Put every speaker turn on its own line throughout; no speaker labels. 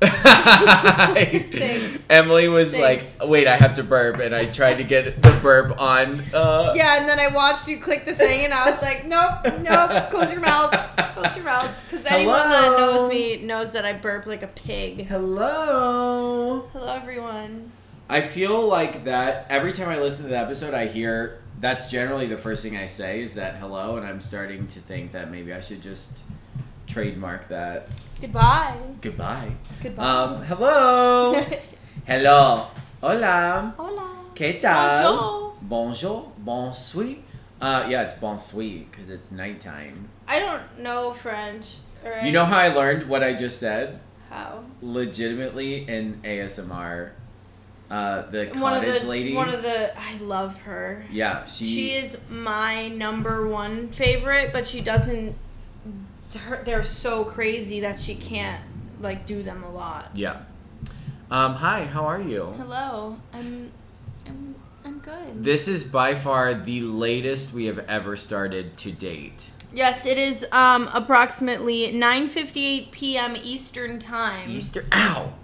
Thanks.
Emily was
Thanks.
like, "Wait, I have to burp," and I tried to get the burp on. Uh,
Yeah, and then I watched you click the thing, and I was like, nope, nope, close your mouth, close your mouth. Because anyone that knows me knows that I burp like a pig.
Hello.
Hello, everyone.
I feel like that every time I listen to the episode, I hear that's generally the first thing I say is that hello, and I'm starting to think that maybe I should just trademark that.
Goodbye.
Goodbye.
Goodbye.
Um, hello. hello. Hola.
Hola.
¿Qué tal?
Bonjour.
Bonjour. Bonsoir. Uh, yeah, it's bonsoir because it's nighttime.
I don't know French. Or
You know how I learned what I just said?
how?
Legitimately in ASMR. Uh, the
One of
cottage
the
lady.
one of the I love her.
yeah, she.
She is my number one favorite, but she doesn't. Her, they're so crazy that she can't like do them a lot.
Yeah. Um, hi, how are you?
Hello, I'm, I'm, I'm good.
This is by far the latest we have ever started to date.
yes, it is um approximately 9:58 p.m. Eastern time,
Easter. Ow!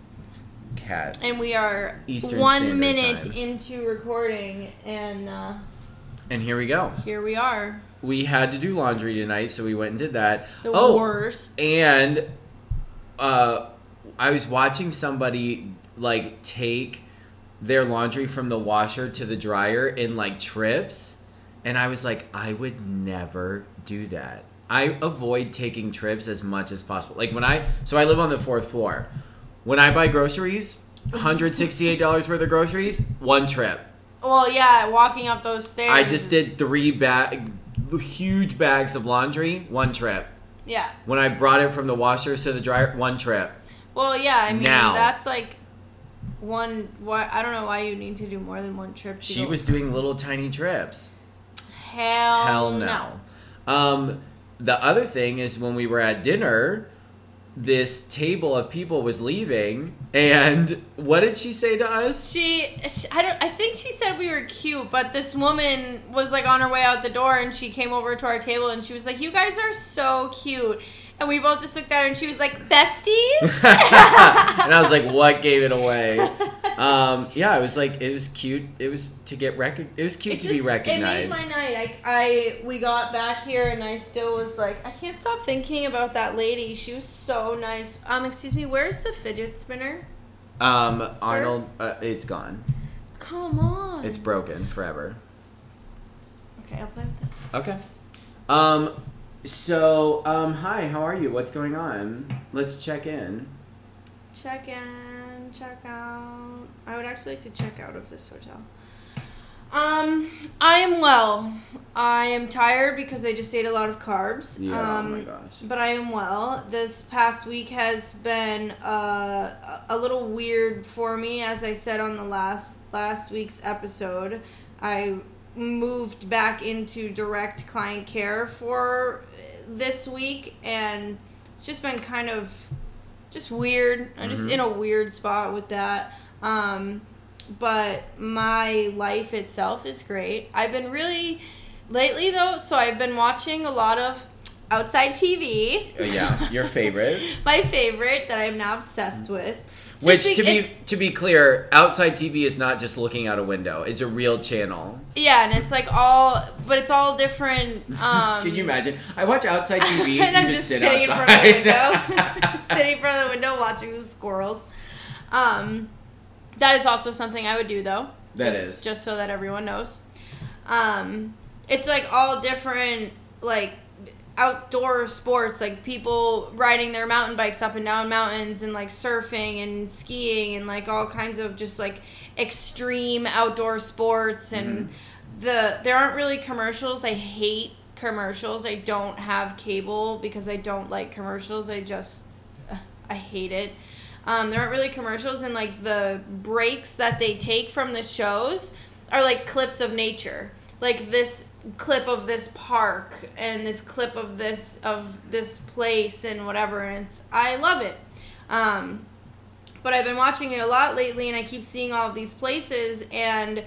Cat.
and we are
Eastern
one
Standard
minute
Time.
into recording, and uh,
And here we go.
here we are.
We had to do laundry tonight, so we went and did that.
The
oh,
worst.
and uh, I was watching somebody like take their laundry from the washer to the dryer in like trips, and I was like, I would never do that. I avoid taking trips as much as possible. Like when I, so I live on the fourth floor. When I buy groceries, hundred sixty-eight dollars worth of groceries, one trip.
Well, yeah, walking up those stairs.
I just did three bag, huge bags of laundry, one trip.
Yeah.
When I brought it from the washers to the dryer, one trip.
Well, yeah. I mean,
Now.
that's like one. Why I don't know why you need to do more than one trip. to
She
go-
was doing little tiny trips.
hell,
Hell no. Um, the other thing is when we were at dinner, this table of people was leaving, and what did she say to us?
She, she, I don't. I think she said we were cute, but this woman was like on her way out the door, and she came over to our table, and she was like, "You guys are so cute," and we both just looked at her, and she was like, "Besties."
and I was like, "What gave it away?" Um, yeah, it was like it was cute. It was to get rec- It was cute
It
to be recognized.
It made my night. I, I we got back here and I still was like, I can't stop thinking about that lady. She was so nice. Um, excuse me, where's the fidget spinner?
Um, Arnold, uh, it's gone.
Come on.
It's broken forever.
okay. I'll play with this.
Okay. Um. So, um, hi. How are you? What's going on? Let's check in.
Check in, check out. I would actually like to check out of this hotel. Um, I am well. I am tired because I just ate a lot of carbs.
Yeah.
Um,
oh my gosh.
But I am well. This past week has been uh, a little weird for me, as I said on the last last week's episode. I moved back into direct client care for this week, and it's just been kind of just weird. I'm just
Mhm.
in a weird spot with that. Um, but my life itself is great. I've been really lately though, so I've been watching a lot of outside TV.
Uh, yeah, your favorite.
My favorite that I'm now obsessed with.
Which, to be to be clear, outside TV is not just looking out a window. It's a real channel.
yeah, and it's like all, but it's all different. Um,
Can you imagine? I watch outside TV.
and
you
I'm
just,
just
sit
sitting
outside.
in front of the window, sitting in front of the window watching the squirrels. Um, that is also something I would do though.
That
just,
is.
just so that everyone knows. Um, it's like all different like outdoor sports, like people riding their mountain bikes up and down mountains, and like surfing and skiing, and like all kinds of just like extreme outdoor sports and the there aren't really commercials. I hate commercials. I don't have cable because I don't like commercials. I just I hate it. Um, there aren't really commercials, and like the breaks that they take from the shows are like clips of nature. Like this clip of this park and this clip of this of this place and whatever. And it's I love it. Um, but I've been watching it a lot lately, and I keep seeing all of these places and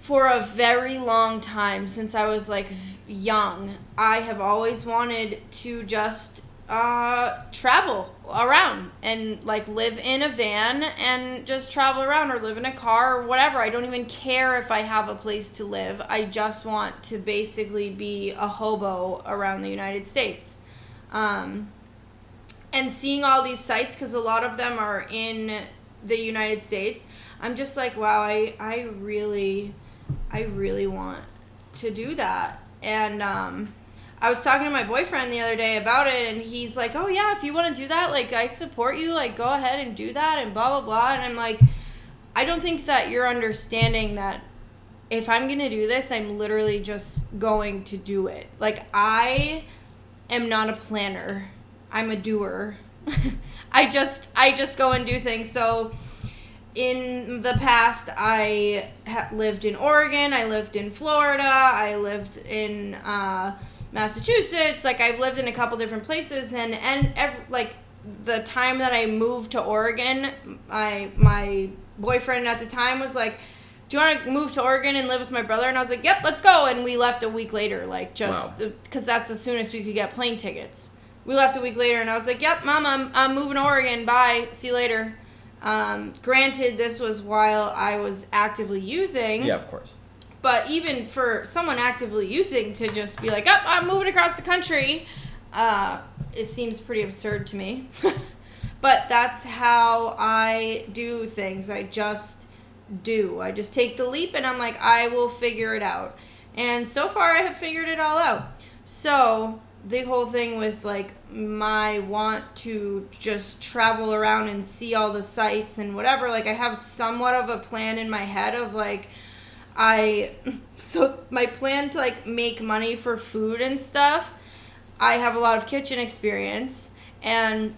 for a very long time since I was like young, I have always wanted to just uh, travel around and like live in a van and just travel around or live in a car or whatever. I don't even care if I have a place to live. I just want to basically be a hobo around the United States. Um, and seeing all these sites because a lot of them are in the United States. I'm just like, wow, I I really I really want to do that. And um I was talking to my boyfriend the other day about it, and he's like, "Oh yeah, if you want to do that, like I support you. Like go ahead and do that, and blah blah blah." And I'm like, I don't think that you're understanding that if I'm gonna do this, I'm literally just going to do it. Like I am not a planner. I'm a doer. I just I just go and do things. So in the past, I ha- lived in Oregon. I lived in Florida. I lived in. Uh, Massachusetts. Like I've lived in a couple different places, and and every, like the time that I moved to Oregon, my my boyfriend at the time was like, "Do you want to move to Oregon and live with my brother?" And I was like, "Yep, let's go." And we left a week later, like just because wow. that's the soonest we could get plane tickets. We left a week later, and I was like, "Yep, mom, I'm I'm moving to Oregon. Bye. See you later." Um, granted, this was while I was actively using.
Yeah, of course
but even for someone actively using to just be like, "Up, oh, I'm moving across the country," uh, it seems pretty absurd to me. but that's how I do things. I just do. I just take the leap, and I'm like, I will figure it out. And so far, I have figured it all out. So the whole thing with like my want to just travel around and see all the sights and whatever like i have somewhat of a plan in my head of like I so my plan to like make money for food and stuff. I have a lot of kitchen experience and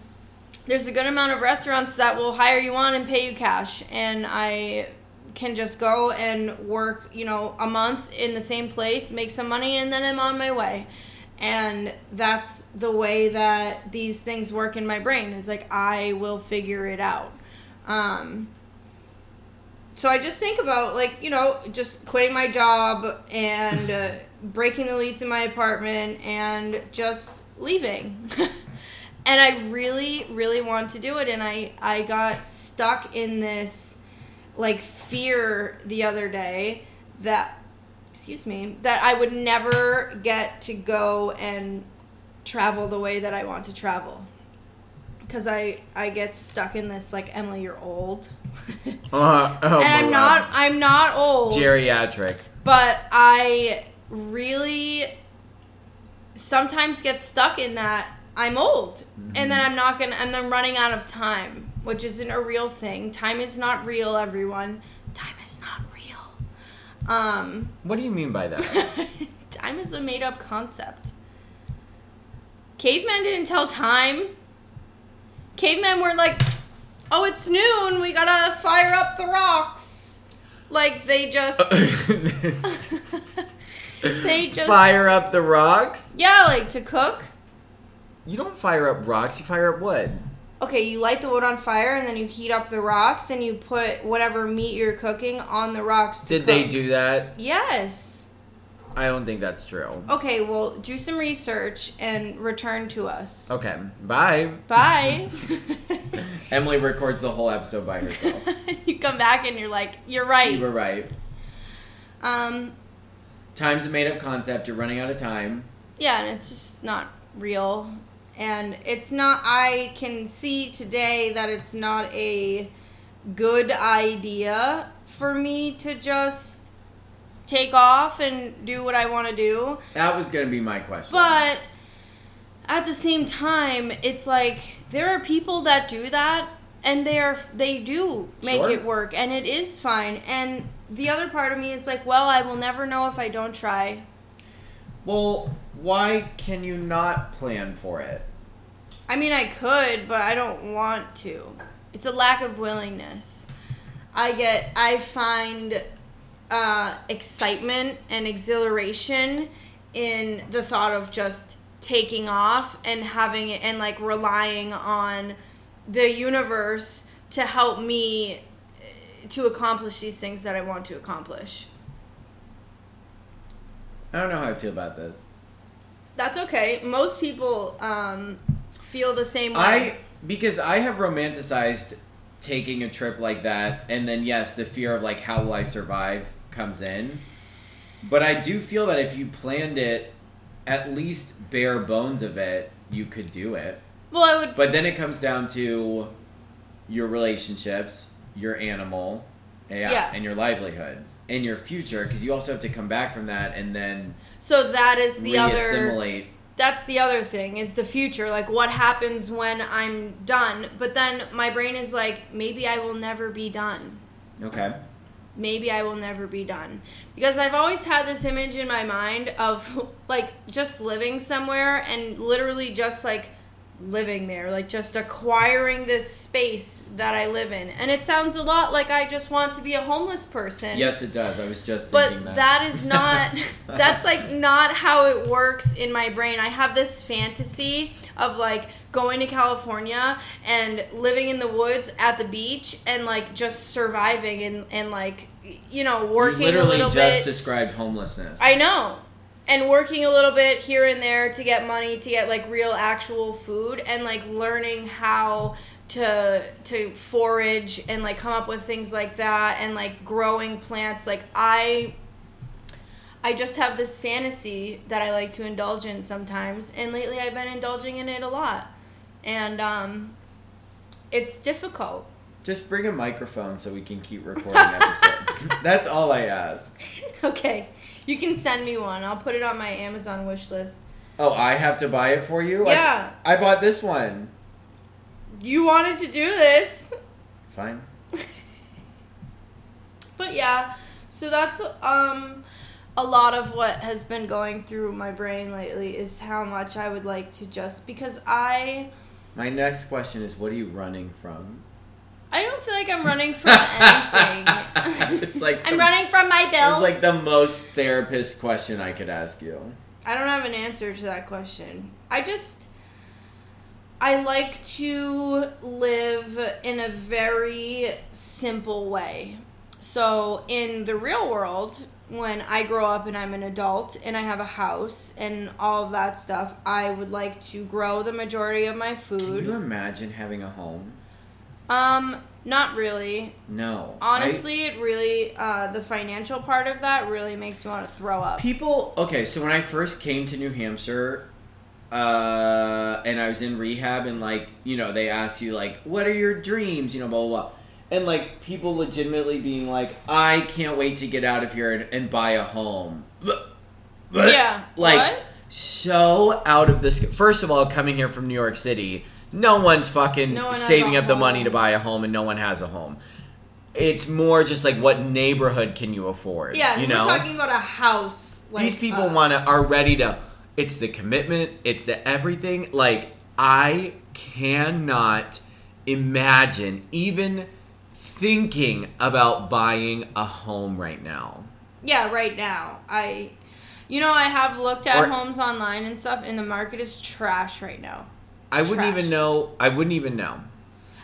there's a good amount of restaurants that will hire you on and pay you cash and I can just go and work, you know, a month in the same place, make some money and then I'm on my way. And that's the way that these things work in my brain is like I will figure it out. Um, so I just think about like you know just quitting my job and uh, breaking the lease in my apartment and just leaving. and I really really want to do it and I I got stuck in this like fear the other day that excuse me that I would never get to go and travel the way that I want to travel because I I get stuck in this like Emily, you're old. uh, oh, and I'm not I'm not old.
Geriatric.
But I really sometimes get stuck in that I'm old, mm-hmm. and then I'm not gonna and I'm running out of time, which isn't a real thing. Time is not real, everyone. Time is not real. Um.
What do you mean by that?
time is a made up concept. Cavemen didn't tell time cavemen were like, "Oh, it's noon. We gotta fire up the rocks." Like they just.
they just fire up the rocks.
Yeah, like to cook.
You don't fire up rocks. You fire up wood.
Okay, you light the wood on fire and then you heat up the rocks and you put whatever meat you're cooking on the rocks.
Did
cook.
they do that?
Yes.
I don't think that's true.
Okay, well, do some research and return to us.
Okay, bye.
Bye.
Emily records the whole episode by herself.
you come back and you're like, you're right.
You were right.
Um,
Time's a made up concept. You're running out of time.
Yeah, and it's just not real. And it's not, I can see today that it's not a good idea for me to just take off and do what I want to do.
That was going to be my question.
But at the same time, it's like there are people that do that and they are they do make sure. it work and it is fine. And the other part of me is like, well, I will never know if I don't try.
Well, why can you not plan for it?
I mean, I could, but I don't want to. It's a lack of willingness. I get I find uh, excitement and exhilaration in the thought of just taking off and having it and like relying on the universe to help me uh, to accomplish these things that I want to accomplish.
I don't know how I feel about this.
That's okay. Most people um, feel the same way.
I because I have romanticized taking a trip like that, and then yes, the fear of like how will I survive comes in. But I do feel that if you planned it, at least bare bones of it, you could do it.
Well, I would.
But then it comes down to your relationships, your animal, yeah,
Yeah.
and your livelihood and your future, because you also have to come back from that and then
So that is the other. That's the other thing is the future. Like what happens when I'm done. But then my brain is like, maybe I will never be done.
Okay.
maybe I will never be done. Because I've always had this image in my mind of like just living somewhere and literally just like living there, like just acquiring this space that I live in. And it sounds a lot like I just want to be a homeless person.
Yes, it does. I was just
But
thinking that.
that is not that's like not how it works in my brain. I have this fantasy of like going to California and living in the woods at the beach and like just surviving and and like you know working
you literally
a little
just
bit.
described homelessness.
I know. And working a little bit here and there to get money to get like real actual food and like learning how to to forage and like come up with things like that and like growing plants like I I just have this fantasy that I like to indulge in sometimes and lately I've been indulging in it a lot. And um it's difficult.
Just bring a microphone so we can keep recording episodes. That's all I ask.
Okay. You can send me one. I'll put it on my Amazon wish list.
Oh, I have to buy it for you? I-
Yeah.
I, bought this one.
You wanted to do this.
Fine.
But yeah, so that's um a lot of what has been going through my brain lately is how much I would like to just because I
My next question is what are you running from?
I don't feel like I'm running from anything.
It's like
I'm
the-
running from my bills.
It's like the most therapist question I could ask you.
I don't have an answer to that question. I just I like to live in a very simple way. So in the real world, when I grow up and I'm an adult and I have a house and all of that stuff, I would like to grow the majority of my food.
Can you imagine having a home?
Um, not really.
No. I-
Honestly, it really uh, the financial part of that really makes me want to throw up.
People, okay, so when I first came to New Hampshire, uh, and I was in rehab, and like, you know, they ask you, like, what are your dreams, you know, blah, blah, blah. And like, people legitimately being like, I can't wait to get out of here and, and buy a home.
Yeah.
Like,
what?
so out of this. First of all, coming here from New York City, no one's fucking
No one
saving up the money to buy a home, and no one has a home. It's more just like what neighborhood can you afford?
Yeah,
you know,
talking about a house. Like,
these people
uh,
want to are ready to. It's the commitment. It's the everything. Like I cannot imagine even thinking about buying a home right now.
Yeah, right now. I, you know, I have looked at
Or-
homes online and stuff, and the market is trash right now.
I wouldn't
Trash.
even know. I wouldn't even know.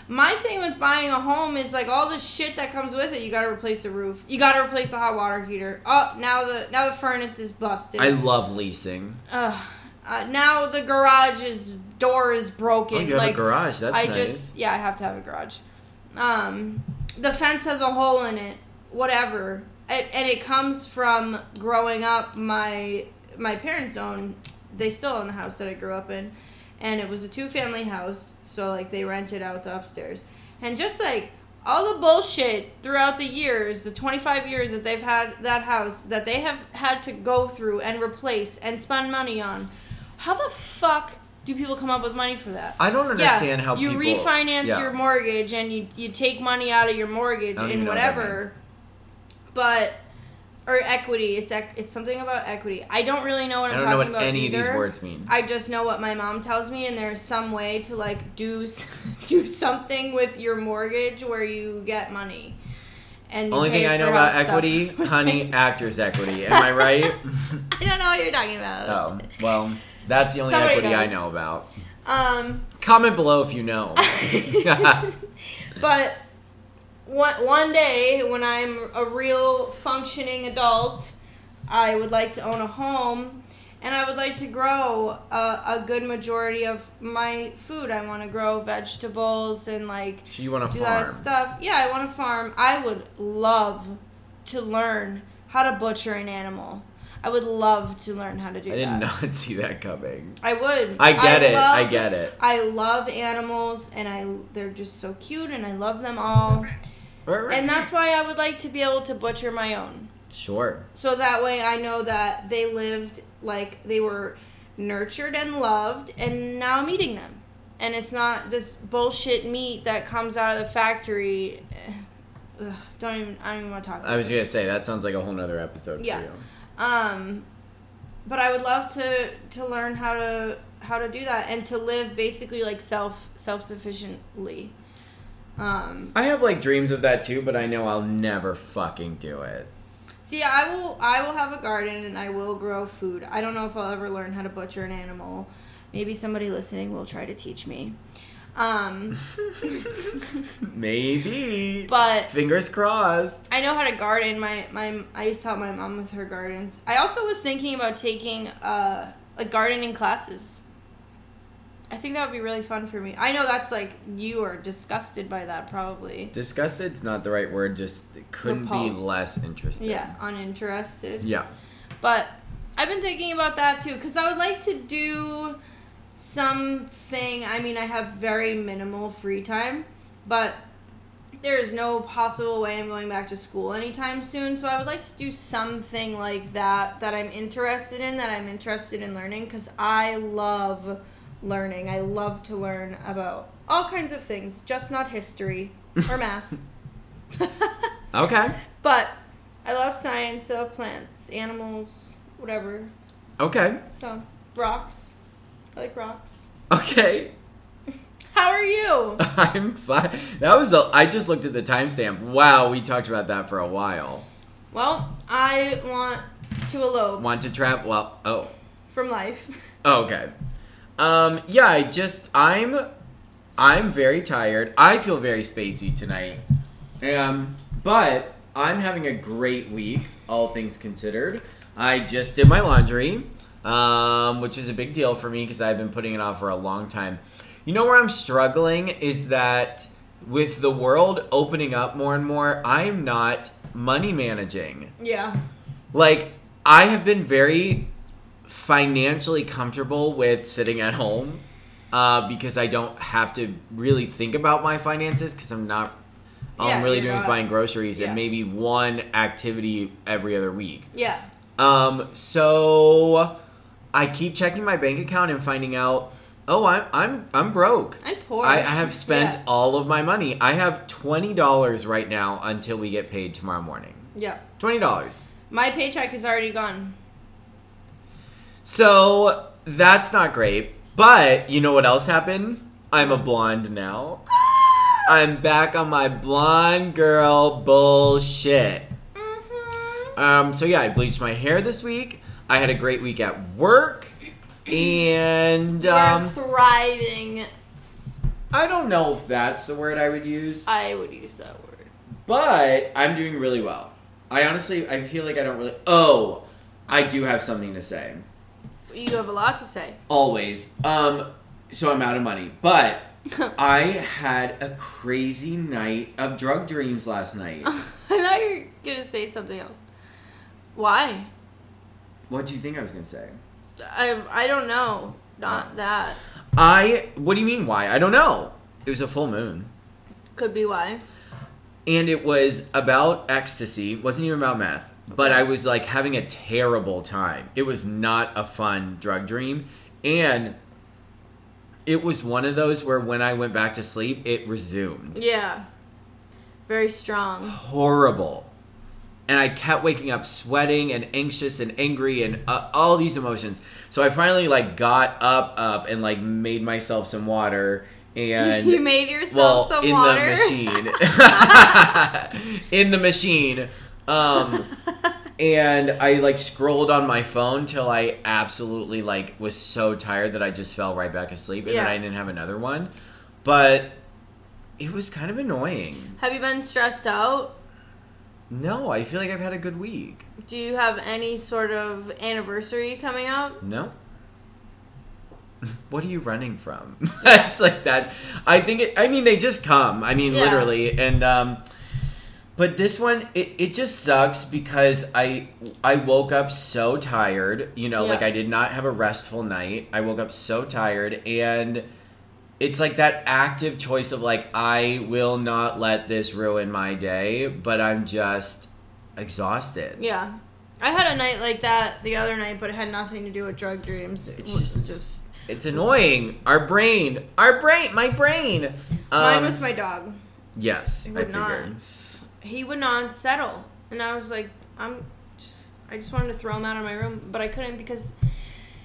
My thing with buying a home is like all the shit that comes with it. You got to replace the roof. You got to replace the hot water heater. Oh, now the now the furnace is busted.
I love leasing.
Ugh. Uh, now the garage is door is broken.
Oh, you have
like
a garage. That's
I
nice.
just yeah, I have to have a garage. Um, the fence has a hole in it. Whatever, it, and it comes from growing up. My my parents own. They still own the house that I grew up in, and it was a two family house. So like they rented out the upstairs, and just like all the bullshit throughout the years, the 25 years that they've had that house that they have had to go through and replace and spend money on. How the fuck do people come up with money for that?
I don't understand how
you
people
refinance
yeah.
your mortgage and you you take money out of your mortgage
I don't even
and whatever, but or equity. It's ec- it's something about equity. I don't really know what
I
I'm
don't know
talking
what
about
any of these words mean.
I just know what my mom tells me, and there's some way to like do s- do something with your mortgage where you get money. And you
Only
pay
thing I know
for
about
house stuff.
equity, honey, actors equity. Am I right?
I don't know what you're talking about.
oh, well, that's the only
Somebody
equity I
knows.
know about.
Um,
Comment below if you know.
but one one day when I'm a real functioning adult, I would like to own a home and I would like to grow a, a good majority of my food. I want to grow vegetables and like
So you want to
do that stuff. Yeah, I want to farm. I would love to learn how to butcher an animal. I would love to learn how to do that.
I did
that.
not see that coming.
I would.
I get it. I get it.
I love animals, and I they're just so cute, and I love them all. And that's why I would like to be able to butcher my own.
sure.
So that way I know that they lived like they were nurtured and loved, and now I'm eating them. And it's not this bullshit meat that comes out of the factory. Ugh, don't even. I don't even want to talk. About
I was
it.
gonna say that sounds like a whole nother episode
Yeah.
for you.
Um, but I would love to to learn how to how to do that and to live basically like self self sufficiently. Um,
I have like dreams of that too, but I know I'll never fucking do it.
see, I will I will have a garden and I will grow food. I don't know if I'll ever learn how to butcher an animal. Maybe somebody listening will try to teach me. Um,
Maybe.
but
Fingers crossed.
I know how to garden. My my I used to help my mom with her gardens. I also was thinking about taking uh like gardening classes. I think that would be really fun for me. I know that's like you are disgusted by that probably.
Disgusted's not the right word. Just couldn't
Repulsed.
be less interested.
Yeah, uninterested.
Yeah.
But I've been thinking about that too cuz I would like to do something. I mean, I have very minimal free time, but there is no possible way I'm going back to school anytime soon. So I would like to do something like that that I'm interested in, that I'm interested in learning because I love learning. I love to learn about all kinds of things, just not history or math.
Okay.
but I love science, I love plants, animals, whatever.
Okay.
So, rocks. I like rocks.
Okay.
How are you?
I'm fine. That was a. I just looked at the timestamp. Wow, we talked about that for a while.
Well, I want to elope
Want to trap? Well, oh.
from life.
Oh, okay. Um, yeah, I just I'm I'm very tired. I feel very spacey tonight. Um, but I'm having a great week, all things considered. I just did my laundry, um, which is a big deal for me because I've been putting it off for a long time. You know where I'm struggling is that with the world opening up more and more, I'm not money managing
Yeah.
like I have been very financially comfortable with sitting at home uh, because I don't have to really think about my finances because I'm not. All I'm really doing is buying groceries
yeah.
and maybe one activity every other week.
Yeah.
Um, so I keep checking my bank account and finding out. Oh, I'm I'm I'm broke.
I'm poor.
I, I have spent
Yeah.
all of my money. I have twenty dollars right now until we get paid tomorrow morning.
Yeah.
Twenty dollars.
My paycheck is already gone.
So that's not great. But you know what else happened? I'm a blonde now. I'm back on my blonde girl bullshit.
Mm-hmm.
Um, so yeah, I bleached my hair this week. I had a great week at work, and um,
thriving.
I don't know if that's the word I would use,
I would use that word.
but I'm doing really well. I honestly, I feel like I don't really. Oh, I do have something to say.
You have a lot to say.
Always. Um, so I'm out of money, but I had a crazy night of drug dreams last night.
I thought you were gonna say something else. Why?
what do you think I was gonna say?
I I don't know. Not that.
I. What do you mean? Why? I don't know. It was a full moon,
Could be why.
and it was about ecstasy. It wasn't even about meth, but I was like having a terrible time. It was not a fun drug dream, and it was one of those where when I went back to sleep, it resumed.
Yeah. Very strong.
horrible. And I kept waking up sweating and anxious and angry and uh, all these emotions. So I finally like got up, up and like made myself some water and
you made yourself
well
some
in
water.
the machine, in the machine. Um, and I like scrolled on my phone till I absolutely like was so tired that I just fell right back asleep, and then I didn't have another one. But it was kind of annoying.
Have you been stressed out?
No, I feel like I've had a good week.
Do you have any sort of anniversary coming up?
No. What are you running from? it's like that. I think it, I mean they just come. I mean
Yeah.
literally and um but this one it, it just sucks because I I woke up so tired, you know, like I did not have a restful night. I woke up so tired and it's like that active choice of like I will not let this ruin my day, but I'm just exhausted.
Yeah. I had a night like that the other night, but it had nothing to do with drug dreams. It
It's
was
just-
just
It's annoying. Our brain, our brain, my brain.
mine
Um,
was my dog.
Yes, I
would not. He would not settle, and I was like, I'm. Just, I just wanted to throw him out of my room, but I couldn't because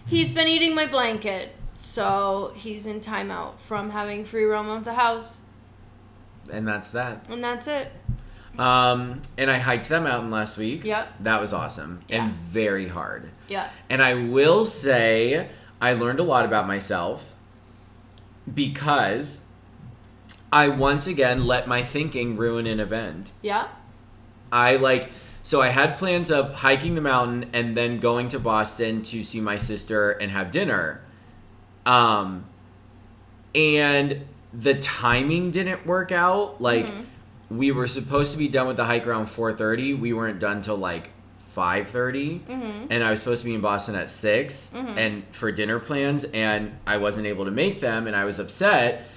he's been eating my blanket. So he's in timeout from having free roam of the house,
And that's that.
and that's it.
Um, and I hiked that mountain last week.
Yep.
That was awesome
Yeah.
and very hard.
Yeah.
And I will say, I learned a lot about myself because I once again let my thinking ruin an event.
Yeah.
I like so I had plans of hiking the mountain and then going to Boston to see my sister and have dinner. Um and the timing didn't work out. Like we were supposed to be done with the hike around 4:30. We weren't done till like 5:30
Mm-hmm.
and I was supposed to be in Boston at 6
Mhm.
and for dinner plans and I wasn't able to make them and I was upset.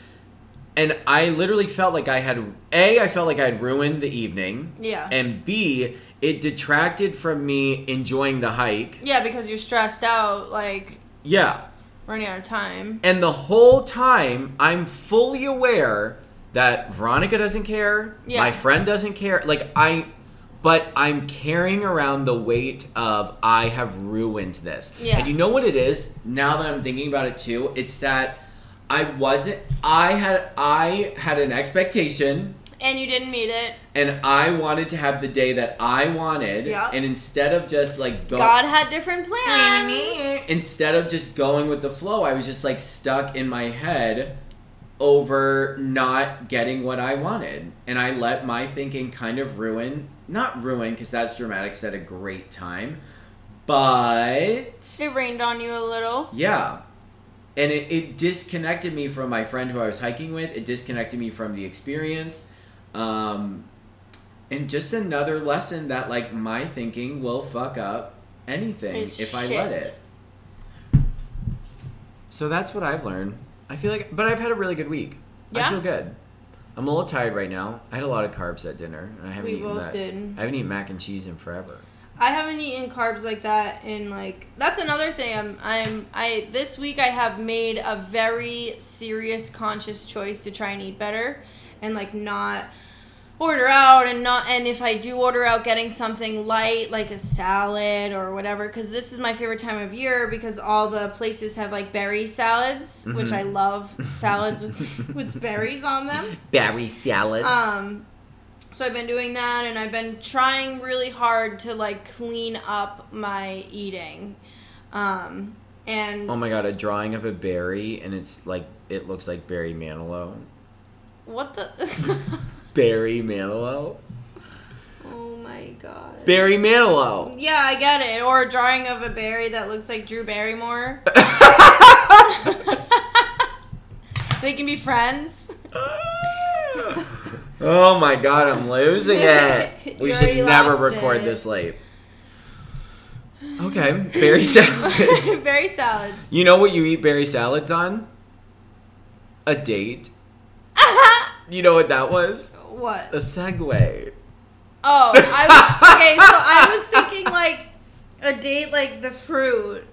And I literally felt like I had A, I felt like I had ruined the evening.
Yeah.
And B, it detracted from me enjoying the hike.
yeah, because you're stressed out, like
Yeah.
running out of time.
And the whole time, I'm fully aware that Veronica doesn't care.
Yeah.
My friend doesn't care. Like, I. But I'm carrying around the weight of I have ruined this.
Yeah.
And you know what it is? Now that I'm thinking about it too, it's that I wasn't I had I had an expectation
And you didn't meet it.
and I wanted to have the day that I wanted.
Yeah.
And instead of just like go
God had different plans.
instead of just going with the flow, I was just like stuck in my head over not getting what I wanted. And I let my thinking kind of ruin, not ruin because that's dramatic, 'cause I had a great time, but
It rained on you a little.
yeah. And it, it disconnected me from my friend who I was hiking with. It disconnected me from the experience. Um, and just another lesson that, like, my thinking will fuck up anything
It's
if I let it. So that's what I've learned. I feel like, but I've had a really good week. I feel good. I'm a little tired right now. I had a lot of carbs at dinner, and I haven't
We
eaten
both
that.
did.
I haven't eaten mac and cheese in forever.
I haven't eaten carbs like that in like that's another thing. I'm I'm I this week I have made a very serious conscious choice to try and eat better and like not order out and not and if I do order out getting something light like a salad or whatever cuz this is my favorite time of year because all the places have like berry salads, which
Mhm.
I love salads with with berries on them.
Berry salads.
Um, so I've been doing that, and I've been trying really hard to like clean up my eating. Um, and
Oh my god, a drawing of a berry and it's like it looks like Barry Manilow.
what the?
Barry Manilow?
oh my god.
Barry Manilow.
yeah, I get it. Or a drawing of a berry that looks like Drew Barrymore. they can be friends.
oh my god, I'm losing it. We should never record
it.
this late. Okay, berry salads.
berry salads.
you know what you eat berry salads on? A date. You know what that was?
what?
A segue.
Oh, I was okay. So I was thinking like a date, like the fruit.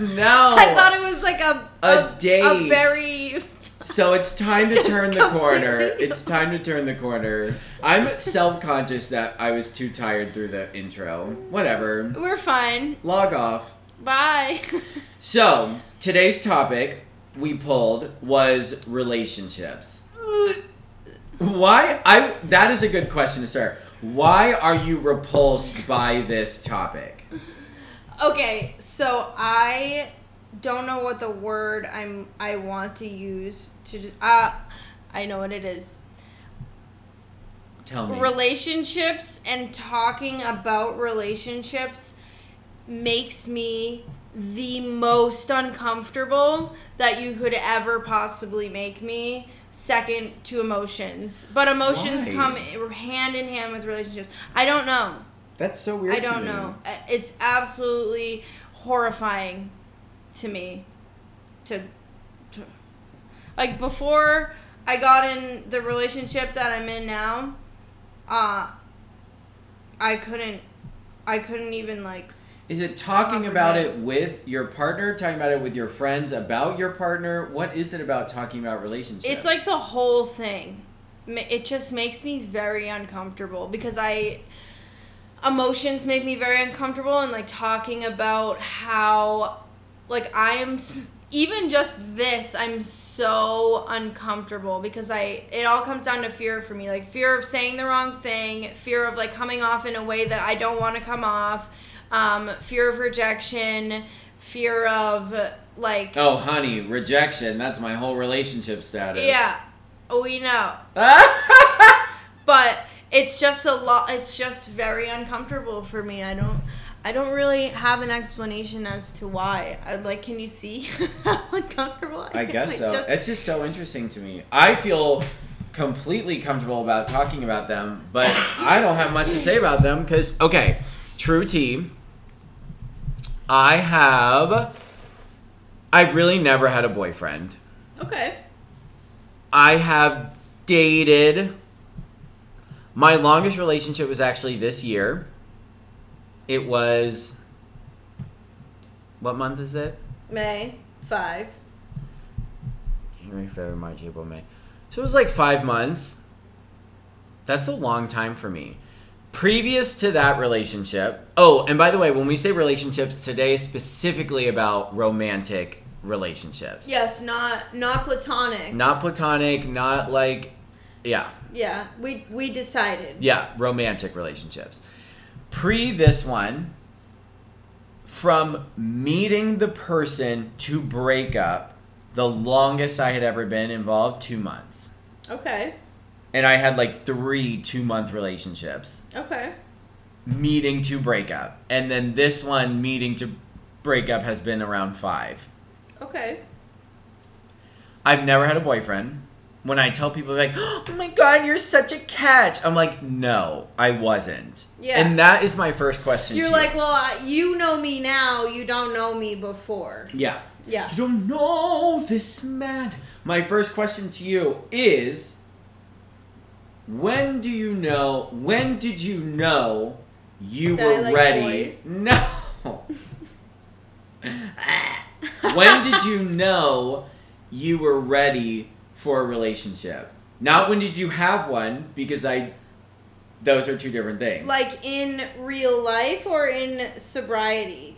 no.
I thought it was like a
A date.
a very.
So it's time to
Just
turn the corner. It's time to turn the corner. I'm self conscious that I was too tired through the intro. Whatever.
We're fine.
Log off.
Bye.
So, today's topic we pulled was relationships. Why? I that is a good question to start. Why are you repulsed by this topic?
okay, so I don't know what the word I'm I want to use to just uh I know what it is.
Tell me.
relationships and talking about relationships makes me the most uncomfortable that you could ever possibly make me second to emotions but emotions
Why?
come hand in hand with relationships i don't know
That's so weird.
i don't know Uh, it's absolutely horrifying to me to, to like before i got in the relationship that i'm in now uh i couldn't i couldn't even like
Is it talking about it with your partner, talking about it with your friends about your partner? What is it about talking about relationships?
it's like the whole thing it just makes me very uncomfortable because i emotions make me very uncomfortable and like talking about how like i am even just this i'm so uncomfortable because i it all comes down to fear for me like fear of saying the wrong thing fear of like coming off in a way that i don't want to come off um, fear of rejection fear of like
Oh, honey, rejection. That's my whole relationship status.
yeah we know but it's just a lot it's just very uncomfortable for me i don't i don't really have an explanation as to why i like can you see how uncomfortable i,
I guess
Like,
so.
just-
it's just so interesting to me. I feel completely comfortable about talking about them, but I don't have much to say about them because, okay, true T. I have. I've really never had a boyfriend.
okay
I have dated. My longest relationship was actually this year. It was. What month is it?
may five
January, February, March, April, May. So it was like five months. That's a long time for me. Previous to that relationship, oh, and by the way, when we say relationships today, specifically about romantic relationships.
yes not not platonic
Not platonic, not like, yeah,
yeah we we decided
yeah, romantic relationships. Pre this one, from meeting the person to break up, the longest I had ever been involved, two months.
okay
and I had like three two month relationships,
okay
meeting to break up, and then this one meeting to break up has been around five.
okay
I've never had a boyfriend. When I tell people like, "Oh my god, you're such a catch," I'm like, "No, I wasn't."
Yeah.
and that is my first question.
you're like
you.
well you know me now you don't know me before
yeah,
yeah
you don't know this man. My first question to you is, when do you know? When did you know you
That
were
like
ready? No. when did you know you were ready for a relationship? Not when did you have one, because I. Those are two different things.
Like in real life or in sobriety?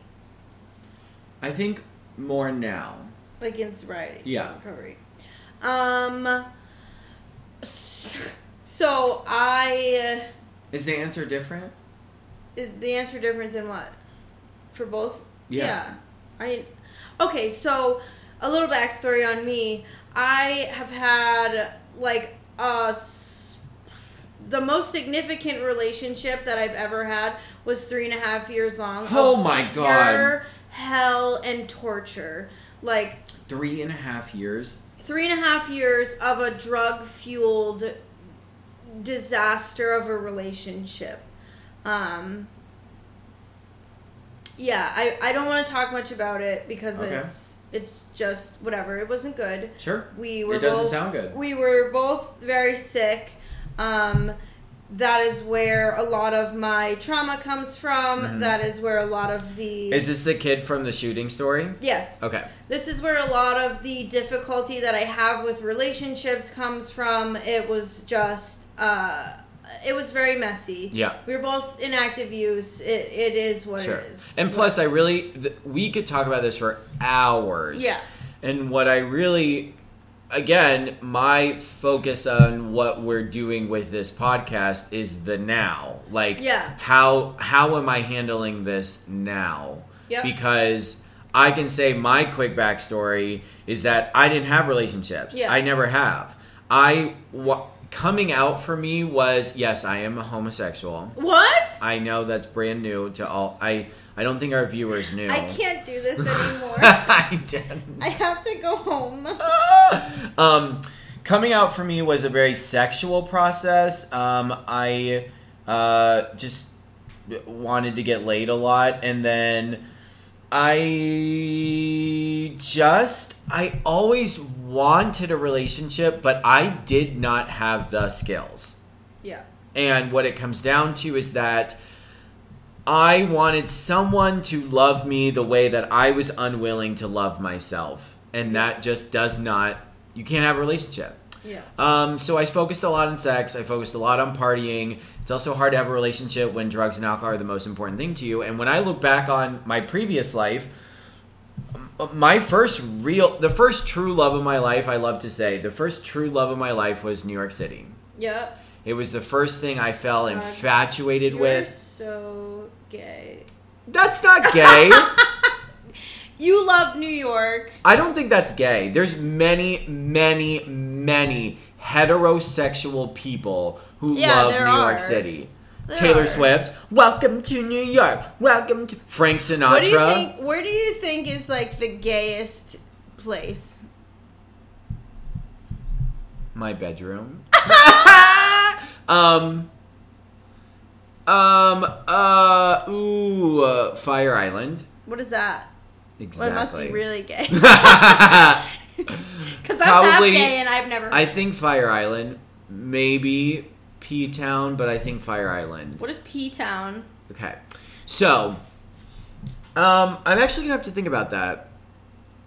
I think more now.
Like in sobriety.
Yeah.
Recovery. Um. So I.
Is the answer different?
The answer different in what? For both?
Yeah.
I. Okay, so a little backstory on me. I have had like a. s- The most significant relationship that I've ever had was three and a half years long.
Oh my God.
Hell and torture. Like
Three and a half years.
three and a half years of a drug fueled disaster of a relationship. Um, yeah, I, I don't want to talk much about it because
Okay.
it's it's just whatever. It wasn't good.
Sure.
We were
It doesn't
both,
sound good.
We were both very sick. Um, that is where a lot of my trauma comes from.
Mhm.
That is where a lot of the
Is this the kid from the shooting story?
yes
Okay.
this is where a lot of the difficulty that I have with relationships comes from. It was just, uh, it was very messy.
Yeah.
We were both in active use. It, it is what
Sure.
it is.
And plus, I really, th- we could talk about this for hours.
Yeah.
And what I really, again, my focus on what we're doing with this podcast is the now. Like,
Yeah.
how how am I handling this now?
Yep.
Because I can say my quick backstory is that I didn't have relationships.
Yeah.
I never have. I coming out for me was yes, I am a homosexual.
What?
I know that's brand new to all. I I don't think our viewers knew.
I can't do this anymore.
I didn't.
I have to go home.
um, coming out for me was a very sexual process. Um, I uh, just wanted to get laid a lot, and then I just I always wanted a relationship, but I did not have the skills.
Yeah.
And what it comes down to is that I wanted someone to love me the way that I was unwilling to love myself. And that just does not, you can't have a relationship.
Yeah.
Um, so I focused a lot on sex. I focused a lot on partying. It's also hard to have a relationship when drugs and alcohol are the most important thing to you. And when I look back on my previous life, my first real, the first true love of my life, I love to say, the first true love of my life was New York City.
Yeah.
It was the first thing I fell
God.
infatuated
You're
with.
so gay.
That's not gay.
You love New York.
I don't think that's gay. There's many, many, many heterosexual people who
Yeah,
love New York. City.
There
Taylor
are.
Swift, welcome to New York. Welcome to Frank Sinatra.
What do you think? Where do you think is like the gayest place?
My bedroom. um. Um. Uh. Ooh. Uh, Fire Island.
What is that?
Exactly.
Well, it must be really gay. Because I'm half gay and I've never.
I think Fire Island. Maybe P Town, but I think Fire Island.
what is P Town?
Okay. So, um, I'm actually gonna have to think about that.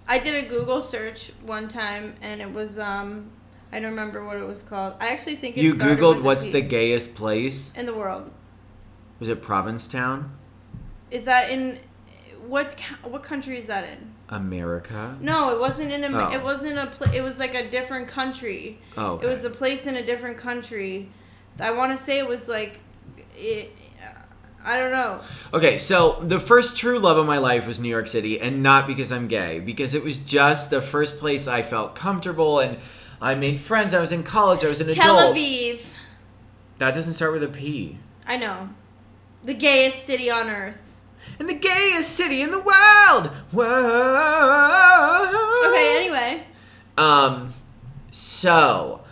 I did a Google search one time and it was um I don't remember what it was called. I actually think it
You googled what's the gayest place?
in the world.
Was it Provincetown,
Is that in what what country is that in?
America?
No, it wasn't in a.
Oh.
It wasn't a. Pl- it was like a different country.
Oh,
It was a place in a different country. I want to say it was like, it, I don't know.
Okay, so the first true love of my life was New York City, and not because I'm gay, because it was just the first place I felt comfortable and I made friends. I was in college. I was an
Tel
adult.
Tel Aviv.
That doesn't start with a P.
I know, the gayest city on earth.
And the gayest city in the world. Whoa.
Okay. Anyway,
Um, so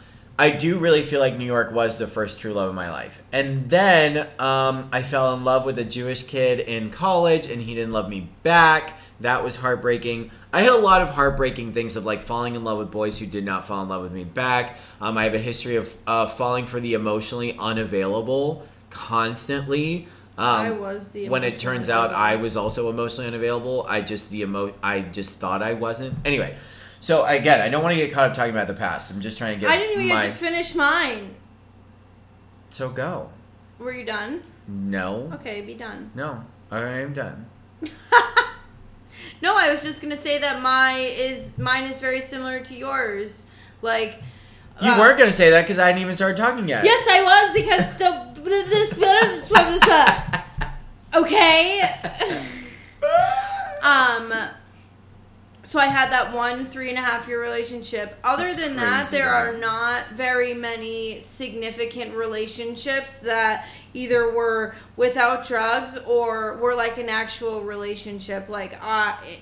I do really feel like New York was the first true love of my life, and then um, I fell in love with a Jewish kid in college, and he didn't love me back. That was heartbreaking. I had a lot of heartbreaking things of like falling in love with boys who did not fall in love with me back. Um, I have a history of uh, falling for the emotionally unavailable constantly. Um,
I was the
when it turns out I was also emotionally unavailable. I just the emo I just thought I wasn't. Anyway, so again, I don't want to get caught up talking about the past. I'm just trying to get
I didn't even
my
get to finish mine.
so go.
Were you done?
No,
Okay, be done.
no, I am done.
No, I was just gonna say that my is mine is very similar to yours. Like
You
uh,
weren't gonna say that because I hadn't even started talking yet.
Yes, I was because the this okay. Um. So I had that one three and a half year relationship. Other
That's
than that, there are not very many significant relationships that either were without drugs or were like an actual relationship. Like I,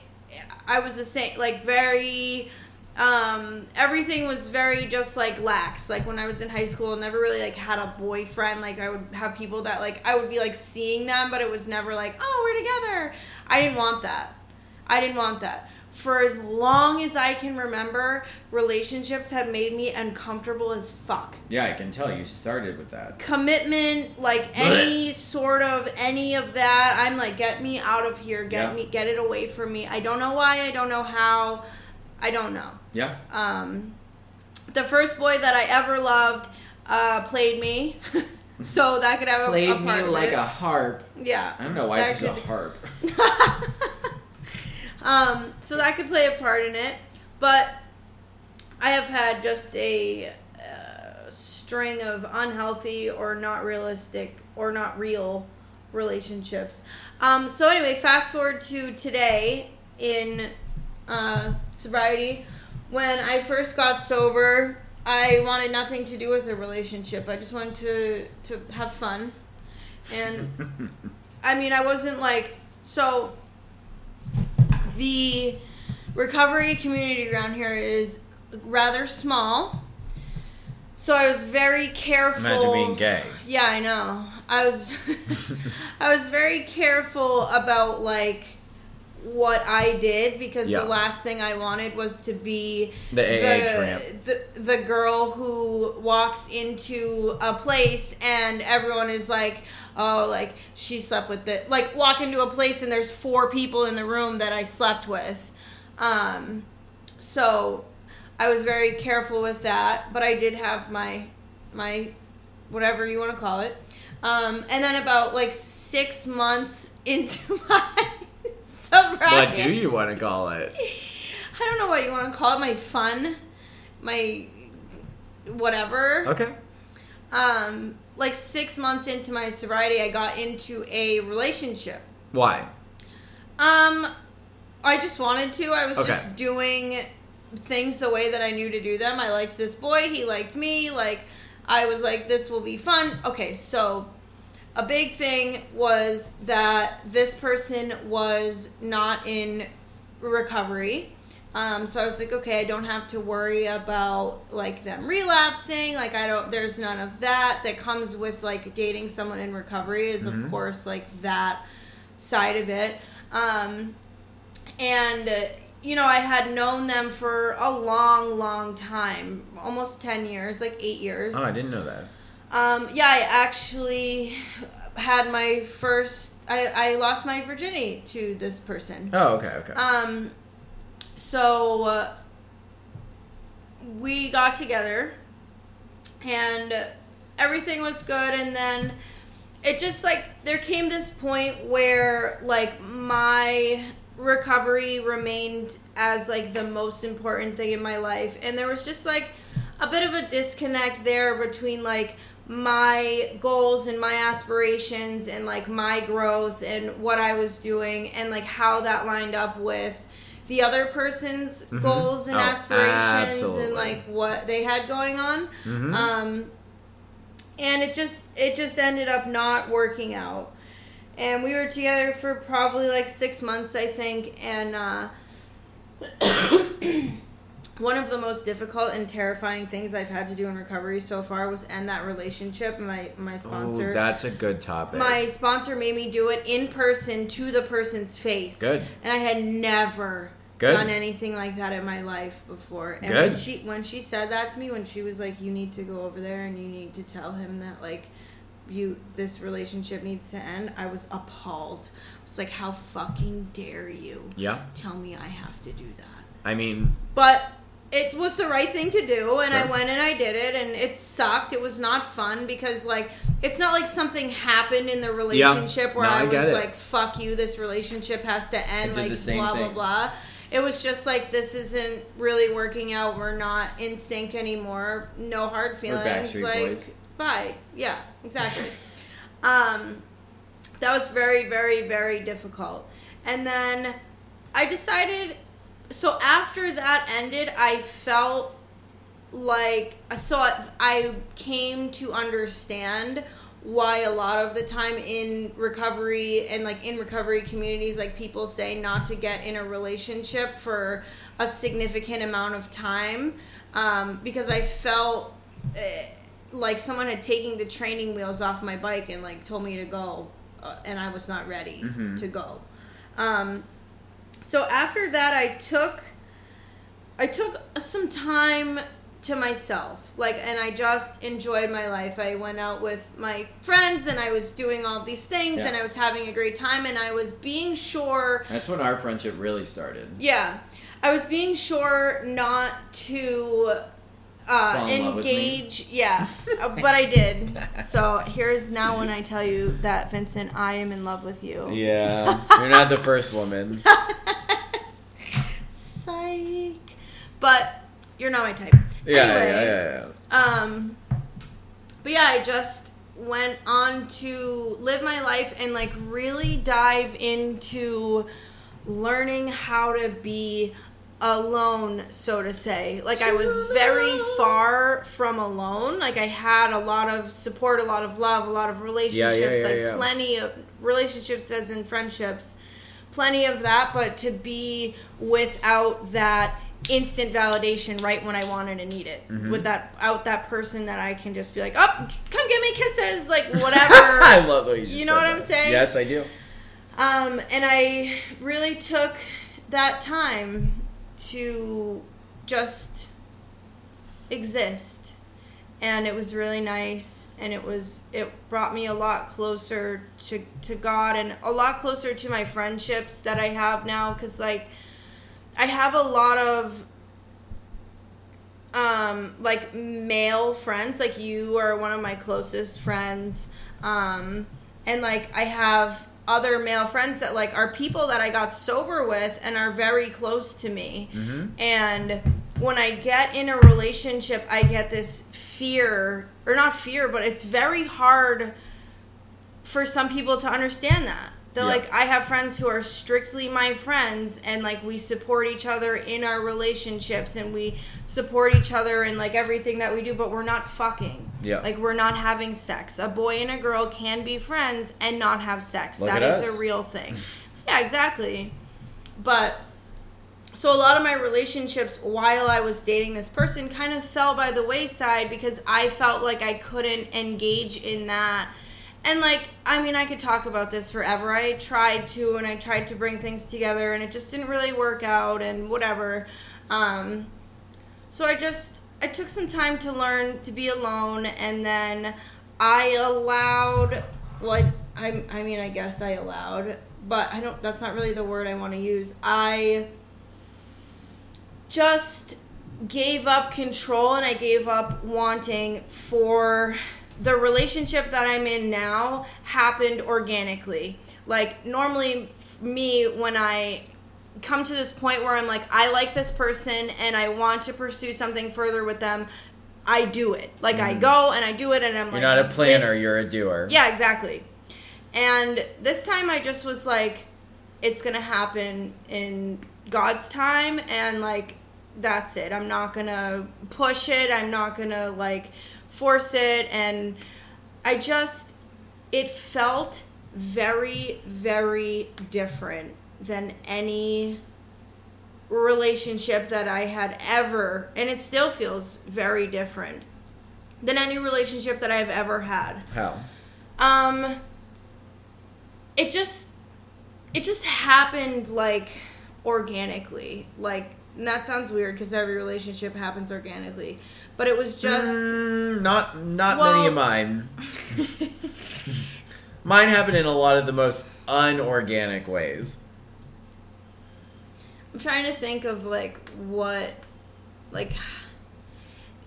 I was the same. Like very um everything was very just like lax like when i was in high school never really like had a boyfriend like i would have people that like i would be like seeing them but it was never like oh we're together i didn't want that i didn't want that for as long as i can remember relationships have made me uncomfortable as fuck
Yeah, I can tell you started with that.
commitment like any sort of any of that i'm like get me out of here get
Yeah.
me get it away from me i don't know why i don't know how i don't know
Yeah.
um, the first boy that I ever loved uh, played me, so that could have a, a
Played
part
me
of
like
it.
a harp.
yeah.
I don't know why
That
it's just a harp.
um, so that could play a part in it, but I have had just a uh, string of unhealthy or not realistic or not real relationships. Um, so anyway, fast forward to today in uh, sobriety. When I first got sober, I wanted nothing to do with a relationship. I just wanted to to have fun, and I mean, I wasn't like so. The recovery community around here is rather small, so I was very careful.
Imagine being gay.
Yeah, I know. I was I was very careful about like what I did because
Yeah.
the last thing I wanted was to be
The tramp.
the the girl who walks into a place and everyone is like oh like she slept with it like walk into a place and there's four people in the room that I slept with um so I was very careful with that but I did have my my whatever you want to call it um and then about like 6 months into my sobriety
What do you want to call it?
I don't know what you want to call it. My fun, my whatever.
Okay.
Um, like six months into my sobriety, I got into a relationship.
Why?
Um, I just wanted to. I was
Okay.
just doing things the way that I knew to do them. I liked this boy. He liked me. Like, I was like, this will be fun. Okay, so a big thing was that this person was not in recovery. Um, so I was like, okay, I don't have to worry about like them relapsing. Like I don't, there's none of that that comes with like dating someone in recovery is
Mhm.
of course like that side of it. Um, and uh, you know, I had known them for a long, long time, almost ten years, like eight years.
Oh, I didn't know that.
Um, yeah, I actually had my first. I, I lost my virginity to this person.
Oh, okay, okay.
Um, so uh, we got together, and everything was good, and then it just like there came this point where like my recovery remained as like the most important thing in my life. And there was just like a bit of a disconnect there between like my goals and my aspirations and like my growth and what I was doing and like how that lined up with the other person's
Mhm.
goals and
Oh,
aspirations
absolutely.
and like what they had going on
Mhm.
um and it just it just ended up not working out and we were together for probably like six months i think and uh one of the most difficult and terrifying things i've had to do in recovery so far was end that relationship my my sponsor
oh, that's a good topic.
my sponsor made me do it in person to the person's face
Good.
and i had never
Good.
done anything like that in my life before and when she when she said that to me when she was like you need to go over there and you need to tell him that like you this relationship needs to end i was appalled i was like how fucking dare you
yeah.
tell me i have to do that
I mean,
but it was the right thing to do and i went and i did it and it sucked it was not fun because like it's not like something happened in the relationship where
No,
i,
I
was
it.
like fuck you this relationship has to end
did
like
the same
blah blah
thing.
blah it was just like this isn't really working out. We're not in sync anymore. No hard feelings like
Boys.
bye. Yeah exactly. Um that was very very very difficult. And then i decided so after that ended i felt like so i came to understand why a lot of the time in recovery and like in recovery communities like people say not to get in a relationship for a significant amount of time um, because i felt eh, like someone had taken the training wheels off my bike and like told me to go uh, and i was not ready
Mhm.
to go um, so after that i took i took some time to myself like and i just enjoyed my life i went out with my friends and i was doing all these things
Yeah.
and i was having a great time and i was being sure
that's when our friendship really started.
yeah i was being sure not to uh,
Fall in love with me?
engage yeah uh, but i did so here's now when i tell you that vincent i am in love with you
Yeah. You're not the first woman.
Psych. But you're not my type.
Yeah,
Anyway,
yeah, yeah, yeah.
Um, but yeah, I just went on to live my life and like really dive into learning how to be alone, so to say. Like I was very far from alone. Like I had a lot of support, a lot of love, a lot of relationships,
yeah,
like
yeah.
plenty of relationships as in friendships. Plenty of that, but to be without that instant validation right when I wanted and need it.
Mm-hmm.
With that out that person that I can just be like, "Oh, come give me kisses," like whatever.
I love way you,
You know what I'm saying?
Yes, I do.
Um, and I really took that time to just exist. And it was really nice and it was it brought me a lot closer to to God and a lot closer to my friendships that I have now cuz like I have a lot of um like male friends like you are one of my closest friends um and like I have other male friends that like are people that I got sober with and are very close to me
Mm-hmm.
and when I get in a relationship I get this fear or not fear but it's very hard for some people to understand that. That
Yeah.
like I have friends who are strictly my friends and like we support each other in our relationships and we support each other in like everything that we do, but we're not fucking.
Yeah.
Like we're not having sex. A boy and a girl can be friends and not have sex.
Look
That
at
is
us.
a real thing. yeah, exactly. But so a lot of my relationships while I was dating this person kind of fell by the wayside because I felt like I couldn't engage in that. And like, I mean, I could talk about this forever. I tried to and I tried to bring things together and it just didn't really work out and whatever. Um so I just I took some time to learn to be alone and then I allowed what I I mean, I guess I allowed, but I don't that's not really the word I want to use. I just gave up control and I gave up wanting for the relationship that I'm in now happened organically. Like normally f- me when I come to this point where I'm like I like this person and I want to pursue something further with them, I do it. Like I go and I do it and I'm
Mm. You're
like
not a planner, you're a doer.
yeah, exactly. And this time I just was like, it's gonna happen in God's time, and like, that's it. I'm not gonna push it, I'm not gonna like force it, and I just, it felt very, very different than any relationship that I had ever, and it still feels very different than any relationship that I've ever had.
How?
Um it just it just happened like organically. Like and that sounds weird because every relationship happens organically. But it was just
Mm, not not
Well-
many of mine. Mine happened in a lot of the most unorganic ways.
I'm trying to think of like what like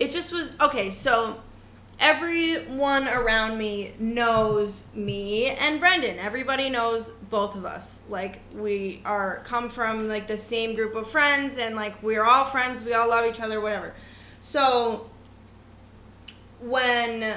it just was okay, so everyone around me knows me and Brendan. Everybody knows both of us. Like we are come from like the same group of friends and like we're all friends, we all love each other, whatever. So when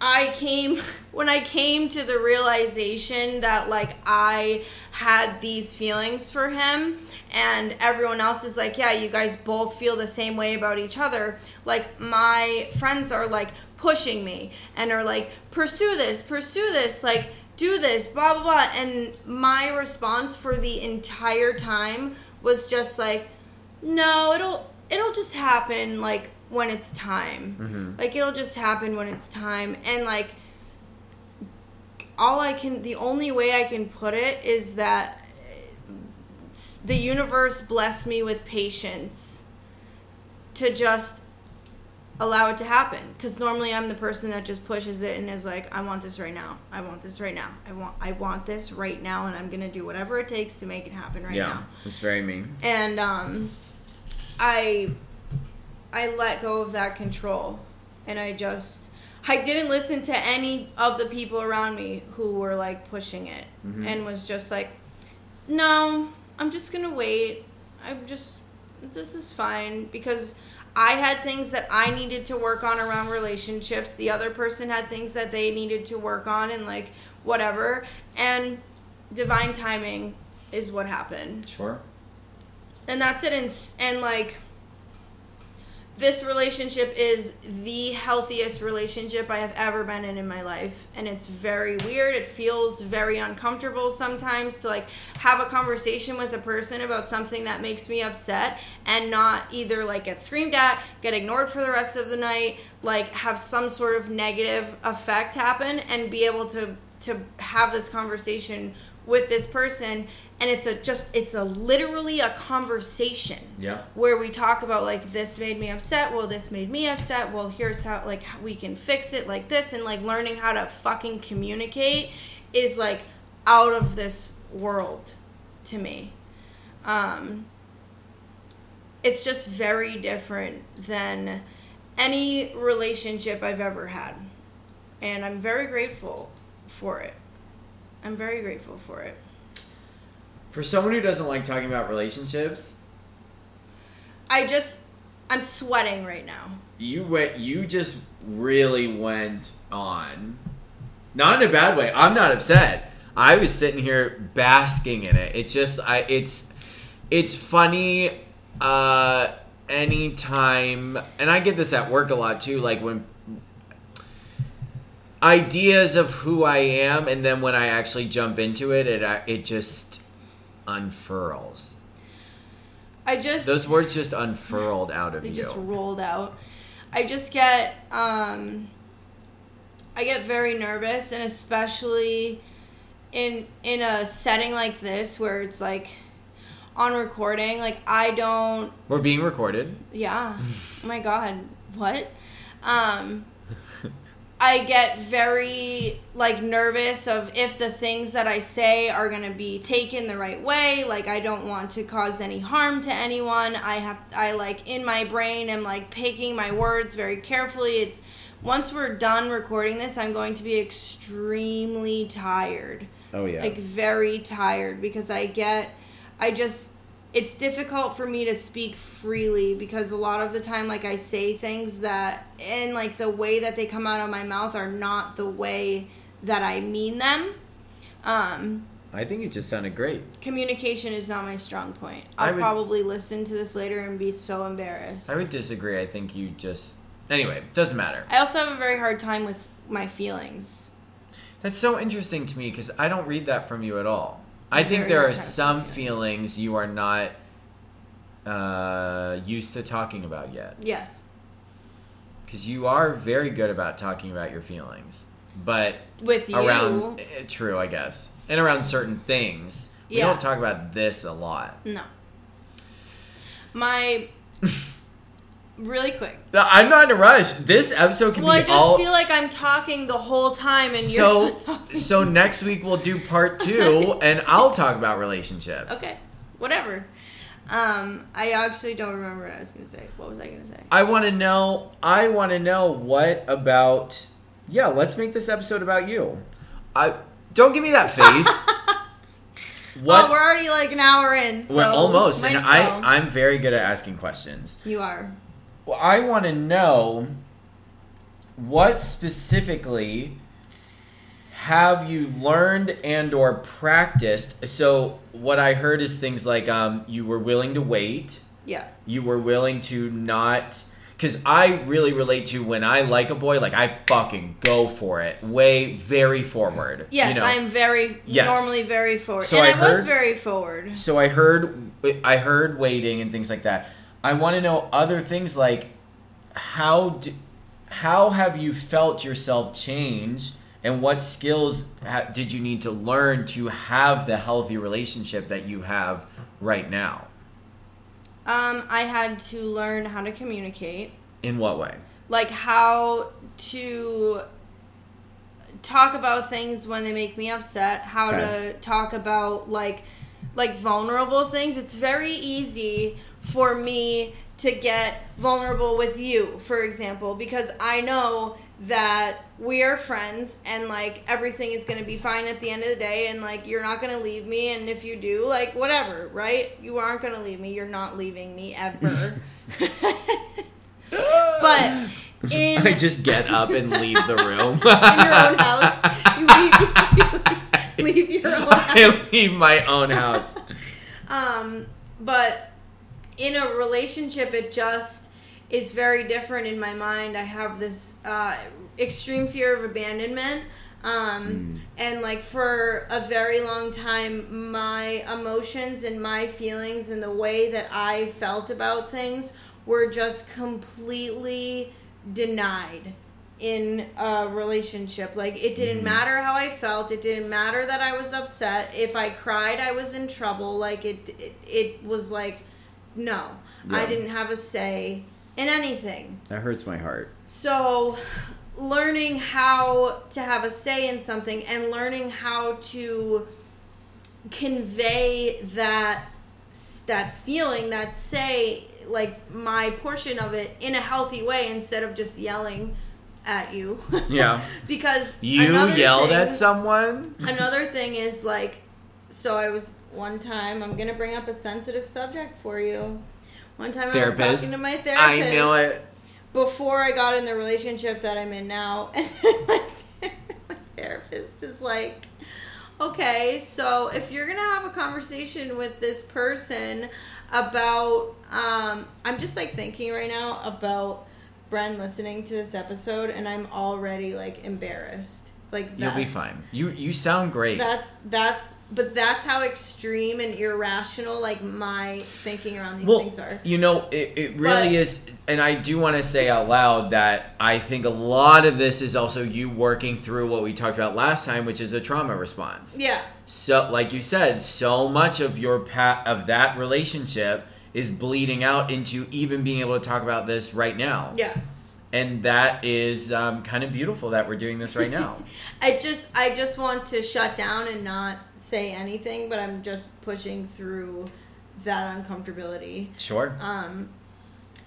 I came when I came to the realization that like I had these feelings for him and everyone else is like, yeah, you guys both feel the same way about each other. Like my friends are like pushing me and are like, pursue this, pursue this, like do this, blah blah blah. And my response for the entire time was just like, no, it'll it'll just happen like when it's time.
Mhm.
Like it'll just happen when it's time. And like all I can the only way I can put it is that the universe blessed me with patience to just allow it to happen because normally i'm the person that just pushes it and is like i want this right now i want this right now i want i want this right now and i'm gonna do whatever it takes to make it happen right
yeah,
now
it's very mean.
and um i i let go of that control. And i just i didn't listen to any of the people around me who were like pushing it.
Mhm.
and was just like no i'm just gonna wait. I'm just this is fine. Because i had things that i needed to work on around relationships. The other person had things that they needed to work on and like whatever. And divine timing is what happened.
Sure.
And that's it and, and like this relationship is the healthiest relationship I have ever been in in my life. And it's very weird. It feels very uncomfortable sometimes to like have a conversation with a person about something that makes me upset and not either like get screamed at, get ignored for the rest of the night, like have some sort of negative effect happen and be able to to have this conversation with this person and it's a just it's a literally a conversation.
Yeah.
where we talk about like this made me upset well this made me upset well here's how like how we can fix it like this. And like learning how to fucking communicate is like out of this world to me. Um it's just very different than any relationship I've ever had. And I'm very grateful for it. I'm very grateful for it
For someone who doesn't like talking about relationships,
I just I'm sweating right now
you went. You just really went on. Not in a bad way. I'm not upset. I was sitting here basking in it. It's just I. It's it's funny. Uh, anytime, and I get this at work a lot too. Like when ideas of who I am, and then when I actually jump into it, it it just unfurls.
I just
Those words just unfurled out of
they
you.
just rolled out. I just get um I get very nervous and especially in in a setting like this where it's like on recording, like I don't
We're being recorded.
yeah. oh my god. What? Um I get very like nervous of if the things that I say are going to be taken the right way. Like I don't want to cause any harm to anyone. I have I like in my brain am like picking my words very carefully. It's once we're done recording this, I'm going to be extremely tired
Oh yeah.
like very tired because I get I just it's difficult for me to speak freely because a lot of the time like I say things that and like the way that they come out of my mouth are not the way that I mean them. Um
I think it just sounded great.
communication is not my strong point. I'll
would-
probably listen to this later and be so embarrassed.
I would disagree. I think you just. Anyway, doesn't matter.
I also have a very hard time with my feelings.
That's so interesting to me because I don't read that from you at all. I think
Very
there are some feelings you are not uh, used to talking about yet.
Yes.
Because you are very good about talking about your feelings. But
With you.
around. eh, True, I guess. And around certain things. We
Yeah.
don't talk about this a lot.
No. My really quick.
I'm not in a rush. This episode can be long.
Well, I just
all.
feel like I'm talking the whole time, and
so
you're.
so next week we'll do part two and i'll talk about relationships
okay, whatever. Um, I actually don't remember what I was gonna say. What was I gonna say?
i want to know i want to know what about yeah let's make this episode about you i don't give me that face
Well,
what
we're already like an hour in. So
we're almost and i i'm very good at asking questions
You are.
Well, i want to know what specifically have you learned and or practiced so what i heard is things like um, you were willing to wait
Yeah.
you were willing to not because i really relate to when i like a boy like i fucking go for it way very forward
Yes,
you know?
I'm very
Yes.
normally very forward,
So
and
I
I, was very forward.
so i heard i heard waiting and things like that i want to know other things like how do, how have you felt yourself change and what skills ha- did you need to learn to have the healthy relationship that you have right now
Um, I had to learn how to communicate.
in what way
like how to talk about things when they make me upset how
Okay.
to talk about like like vulnerable things it's very easy for me to get vulnerable with you for example because i know that we are friends and like everything is going to be fine at the end of the day and like you're not going to leave me and if you do like whatever right you aren't going to leave me you're not leaving me ever but in
I just get up and leave the room.
in your own house. You leave, leave your own house.
I leave my own house.
Um, but in a relationship, it just is very different in my mind. I have this uh, extreme fear of abandonment. Um, And like for a very long time, my emotions and my feelings and the way that I felt about things were just completely denied in a relationship. Like it didn't matter how I felt. It didn't matter that I was upset. If I cried, I was in trouble. Like it, it, it was like, no, I didn't have a say in anything.
That hurts my heart.
So, learning how to have a say in something and learning how to convey that that feeling, that say, like my portion of it in a healthy way instead of just yelling at you.
Yeah.
because
You yelled
thing-
at someone?
Another thing is like, so I was one time. I'm gonna bring up a sensitive subject for you. One time I was talking to my therapist
I know it.
before I got in the relationship that I'm in now, and my, my therapist is like, okay, so if you're gonna have a conversation with this person about, um, I'm just like thinking right now about Bren listening to this episode, and I'm already like embarrassed. Like
You'll be fine. You you sound great.
That's that's, but that's how extreme and irrational like my thinking around these
well,
things are.
you know, it, it really
But-
is, and I do want to say out loud that I think a lot of this is also you working through what we talked about last time, which is a trauma response.
Yeah,
So, like you said, so much of your path of that relationship is bleeding out into even being able to talk about this right now.
yeah.
And that is um, kind of beautiful that we're doing this right now.
I just I just want to shut down and not say anything, but I'm just pushing through that uncomfortability.
sure.
Um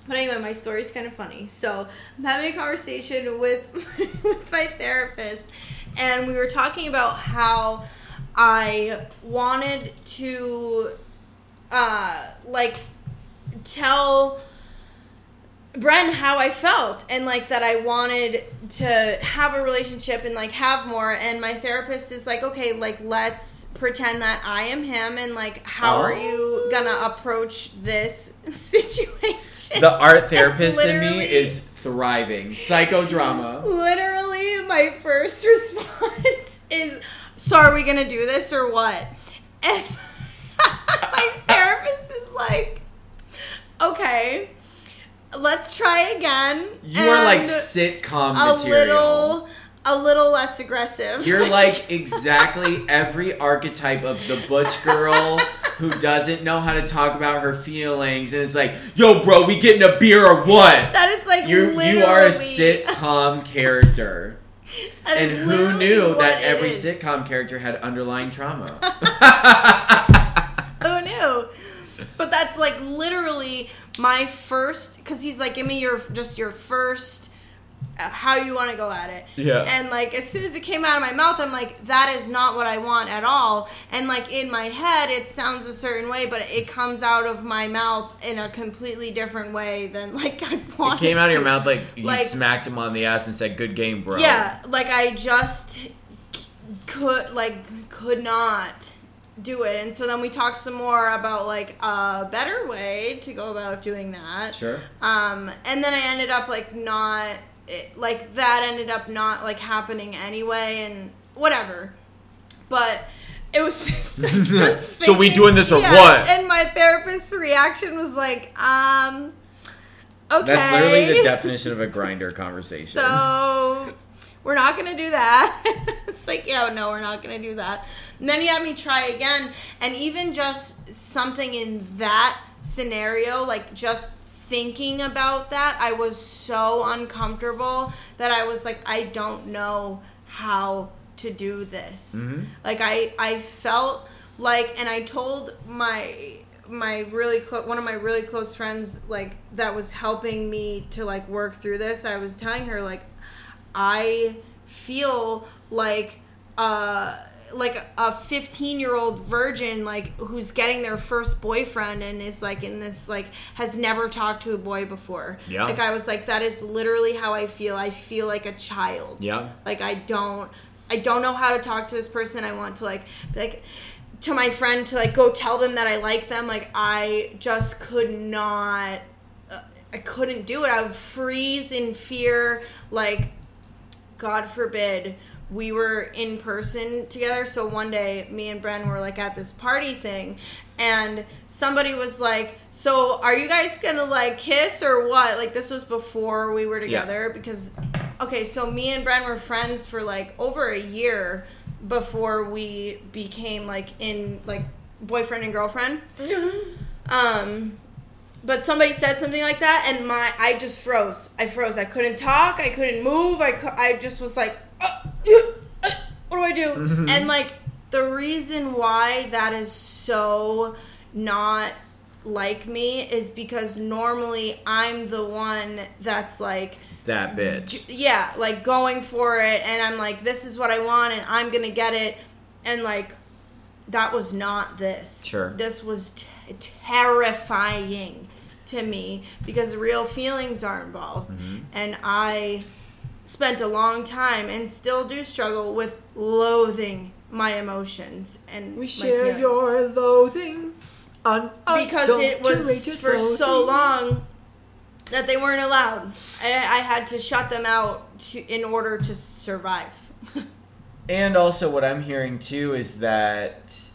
but anyway, my story's kind of funny. So I'm having a conversation with with my therapist, and we were talking about how I wanted to, uh, like, tell Bren how I felt and like that I wanted to have a relationship and like have more and my therapist is like okay like let's pretend that I am him and like how are
Oh.
you gonna approach this situation
The art therapist in me is thriving. Psychodrama.
literally my first response is so are we gonna do this or what and my therapist is like okay let's try again
You are like sitcom
a
material.
little a little less aggressive
You're like exactly every archetype of the butch girl who doesn't know how to talk about her feelings and it's like, yo, bro, we getting a beer or what?
that is like
You
literally,
you are a sitcom character.
is
And who knew that every
is.
sitcom character had underlying trauma?
Who knew? But that's like literally my first because he's like, give me your just your first uh, how you want to go at it.
Yeah.
And like as soon as it came out of my mouth, I'm like, that is not what I want at all. And like in my head, it sounds a certain way, but it comes out of my mouth in a completely different way than like I
It came out of your
to.
mouth like you
Like-
smacked him on the ass and said, "Good game, bro."
Yeah, like I just could like could not do it. And so then we talked some more about like a better way to go about doing that.
Sure.
Um and then I ended up like not it, like that ended up not like happening anyway and whatever. But it was just, like, just
So we
thinking-
doing this or what?
And my therapist's reaction was like, um okay.
That's literally the definition of a Grindr conversation.
So we're not gonna do that. it's like, yeah, no, we're not gonna do that. And then he had me try again, and even just something in that scenario, like just thinking about that, I was so uncomfortable that I was like, I don't know how to do this.
Mhm.
Like I, I felt like, and I told my my really close one of my really close friends like that was helping me to like work through this i was telling her like i feel like uh like a 15 year old virgin like who's getting their first boyfriend and is like in this like has never talked to a boy before
Yeah.
like i was like that is literally how i feel i feel like a child
Yeah.
like I don't I don't know how to talk to this person. I want to like like to my friend to like go tell them that I like them. Like I just could not. Uh, I couldn't do it. I would freeze in fear. Like, God forbid, we were in person together. So one day, me and Bren were like at this party thing, and somebody was like, "So are you guys gonna like kiss or what?" Like this was before we were together because, okay, so me and Bren were friends for like over a year before we became like in like boyfriend and girlfriend. Um, but somebody said something like that, and my I just froze. I froze. I couldn't talk. I couldn't move. I I just was like, "Uh, uh, uh, what do I do? And like the reason why that is so not like me is because normally I'm the one that's like
That bitch.
yeah, like going for it, and I'm like, this is what I want, and I'm gonna get it, and like, that was not this.
Sure.
This was terrifying to me because real feelings are involved,
Mm-hmm.
and I spent a long time and still do struggle with loathing my emotions and
We share
feelings.
your loathing on
because it was for so long that they weren't allowed. I, I had to shut them out to in order to survive.
And also, what I'm hearing too is that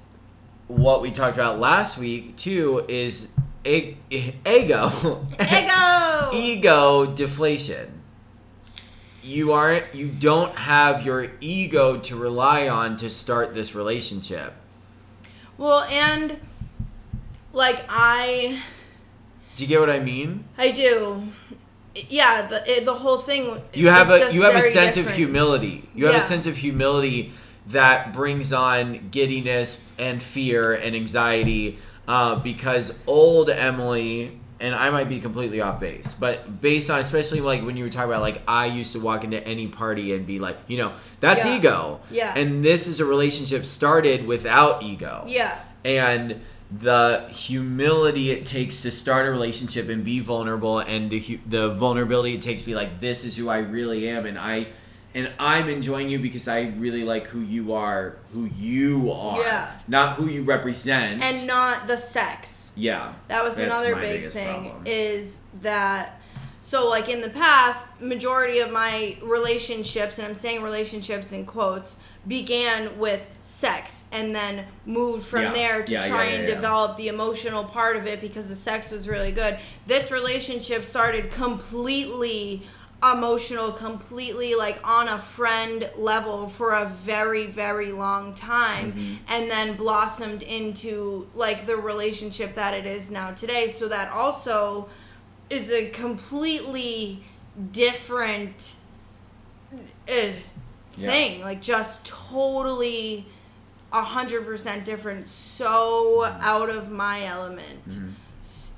what we talked about last week too is e- ego,
Ego.
ego deflation. You aren't. You don't have your ego to rely on to start this relationship.
well, and like I,
Do you get what I mean?
I do. Yeah, the it, the whole thing.
You have a you have a sense of humility. You have a sense of humility that brings on giddiness and fear and anxiety uh, because old Emily and I might be completely off base, but based on especially like when you were talking about like I used to walk into any party and be like, you know, that's
Yeah.
ego.
Yeah.
And this is a relationship started without ego
Yeah.
and the humility it takes to start a relationship and be vulnerable and the the vulnerability it takes to be like this is who I really am and I and I'm enjoying you because I really like who you are who you are
Yeah.
not who you represent
And not the sex.
yeah
That was another big thing
problem.
is that so like in the past, majority of my relationships and I'm saying relationships in quotes began with sex and then moved from
Yeah.
there to
Yeah,
try
yeah,
and develop the emotional part of it because the sex was really good. This relationship started completely emotional, completely like on a friend level for a very, very long time,
Mm-hmm.
and then blossomed into like the relationship that it is now today. So that also is a completely different uh,
Yeah.
thing. Like just totally a hundred percent different. So out of my element.
Mhm.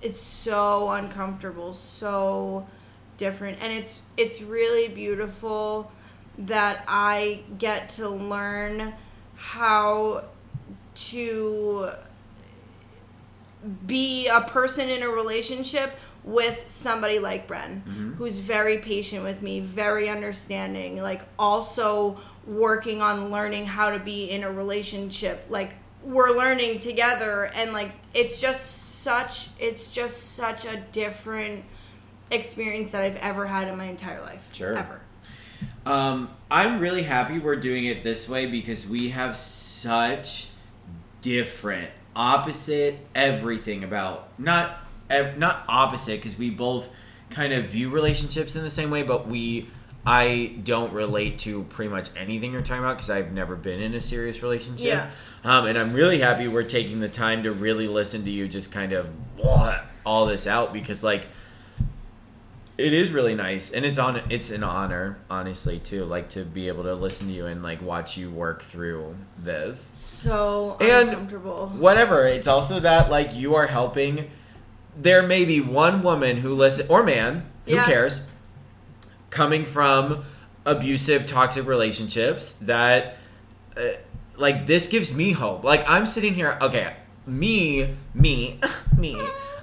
It's so uncomfortable. So different, and it's it's really beautiful that I get to learn how to be a person in a relationship with somebody like Bren,
Mhm.
who's very patient with me, very understanding, like also working on learning how to be in a relationship. Like we're learning together and like it's just such it's just such a different experience that I've ever had in my entire life.
Sure.
Ever.
Um, I'm really happy we're doing it this way because we have such different, opposite everything about not not opposite because we both kind of view relationships in the same way, but we I don't relate to pretty much anything you're talking about because I've never been in a serious relationship.
Yeah.
Um, and I'm really happy we're taking the time to really listen to you just kind of all this out because like it is really nice and it's on it's an honor honestly too like to be able to listen to you and like watch you work through this
So
And
uncomfortable.
whatever it's also that like you are helping there may be one woman who listen or man who
Yeah.
cares coming from abusive toxic relationships that uh, like this gives me hope like i'm sitting here okay me me me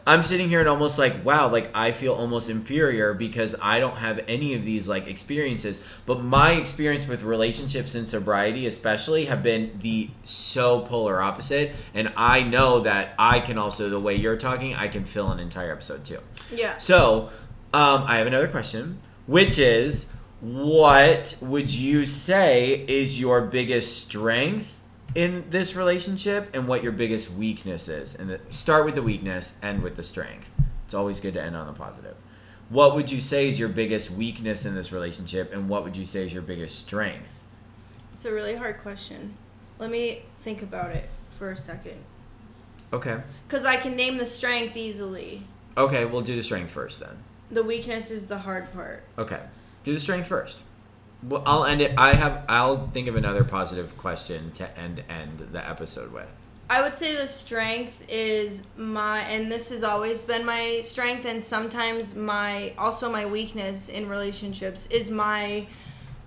I'm sitting here and almost like, wow, like I feel almost inferior because I don't have any of these like experiences. But my experience with relationships and sobriety, especially, have been the so polar opposite. And I know that I can also, the way you're talking, I can fill an entire episode too.
Yeah.
So, um, I have another question, which is, what would you say is your biggest strength in this relationship, and what your biggest weakness is? And the, start with the weakness, end with the strength. It's always good to end on the positive. What would you say is your biggest weakness in this relationship, and what would you say is your biggest strength?
It's a really hard question. Let me think about it for a second.
Okay.
Because I can name the strength easily.
Okay, we'll do the strength first then.
The weakness is the hard part.
Okay, do the strength first. Well, I'll end it. I have. I'll think of another positive question to end end the episode with.
I would say the strength is my, and this has always been my strength, and sometimes my, also my weakness in relationships is my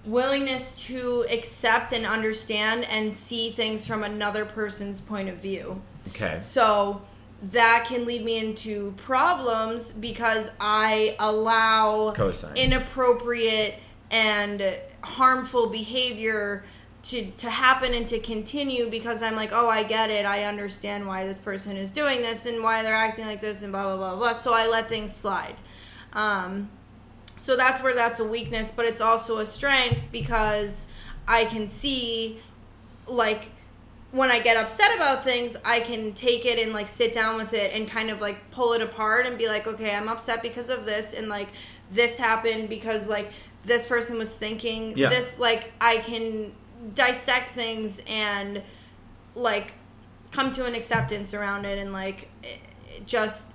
willingness to accept and understand and see things from another person's point of view.
Okay.
So that can lead me into problems because I allow
Cosign.
inappropriate and harmful behavior to to happen and to continue because I'm like, oh, I get it. I understand why this person is doing this and why they're acting like this and blah blah blah blah. So I let things slide. Um, so that's where that's a weakness, but it's also a strength because I can see like when I get upset about things, I can take it and like sit down with it and kind of like pull it apart and be like, okay, I'm upset because of this and like this happened because like this person was thinking
Yeah.
this like I can dissect things and like come to an acceptance around it and like it just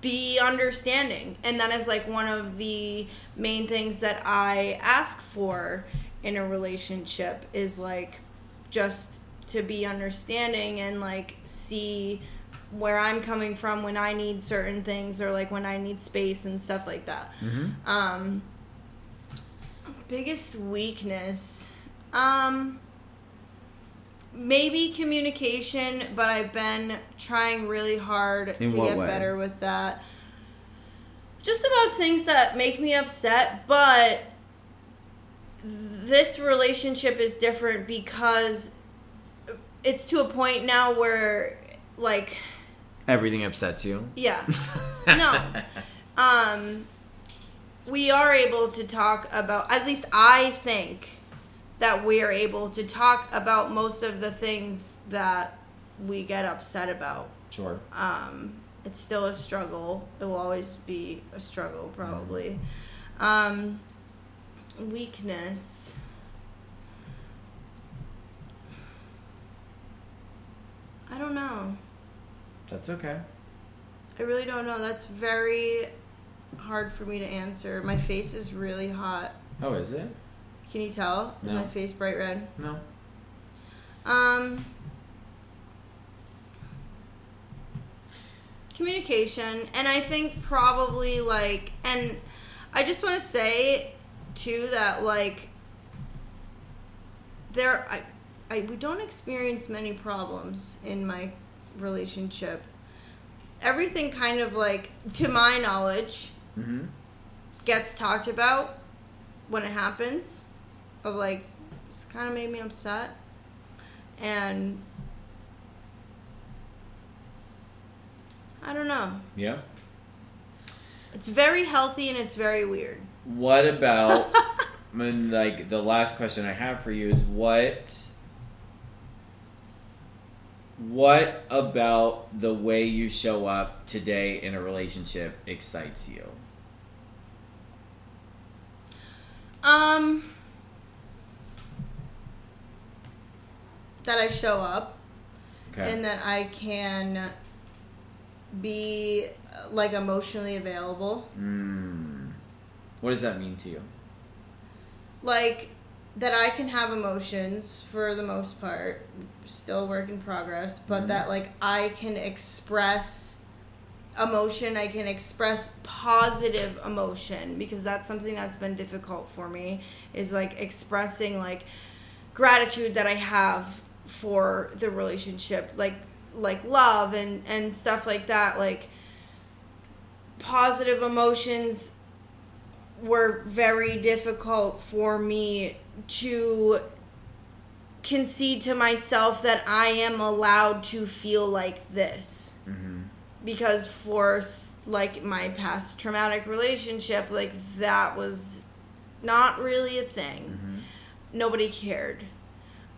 be understanding and that is like one of the main things that i ask for in a relationship is like just to be understanding and like see where i'm coming from when i need certain things or like when i need space and stuff like that
Mm-hmm.
um biggest weakness um maybe communication but i've been trying really hard
In
to get
way?
better with that just about things that make me upset but this relationship is different because it's to a point now where like
Everything upsets you.
yeah no um we are able to talk about at least i think that we are able to talk about most of the things that we get upset about
Sure.
um it's still a struggle it will always be a struggle probably um weakness i don't know
That's okay.
I really don't know. That's very hard for me to answer. My face is really hot.
Oh, is it?
Can you tell? Is
No.
my face bright red?
No.
Um communication and I think probably like and I just want to say too that like there I I we don't experience many problems in my relationship. Everything kind of like to my knowledge
Mm-hmm.
gets talked about when it happens of like it's kind of made me upset and i don't know
Yeah.
it's very healthy and it's very weird
What about? when, like the last question I have for you is what. What about the way you show up today in a relationship excites you?
Um that i show up
Okay.
and that i can be like emotionally available
mm. What does that mean to you?
like that I can have emotions for the most part, still work in progress, but
Mhm.
that like I can express emotion, I can express positive emotion because that's something that's been difficult for me is like expressing like gratitude that I have for the relationship, like like love and and stuff like that, like positive emotions were very difficult for me to concede to myself that I am allowed to feel like this.
Mm-hmm.
Because for like my past traumatic relationship, like that was not really a thing.
Mm-hmm.
Nobody cared.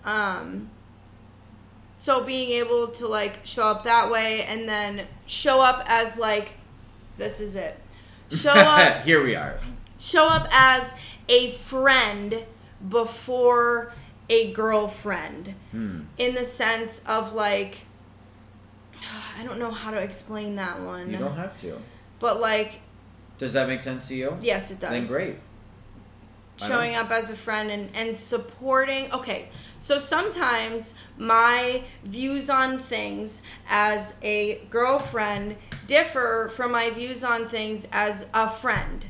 Um so being able to like show up that way and then show up as like this is it. Show up
Here we are.
show up as a friend before a girlfriend
Hmm.
in the sense of like I don't know how to explain that one.
You don't have to.
but like
Does that make sense to you?
yes it does.
Then great.
Showing up as a friend and and supporting. Okay. So sometimes my views on things as a girlfriend differ from my views on things as a friend.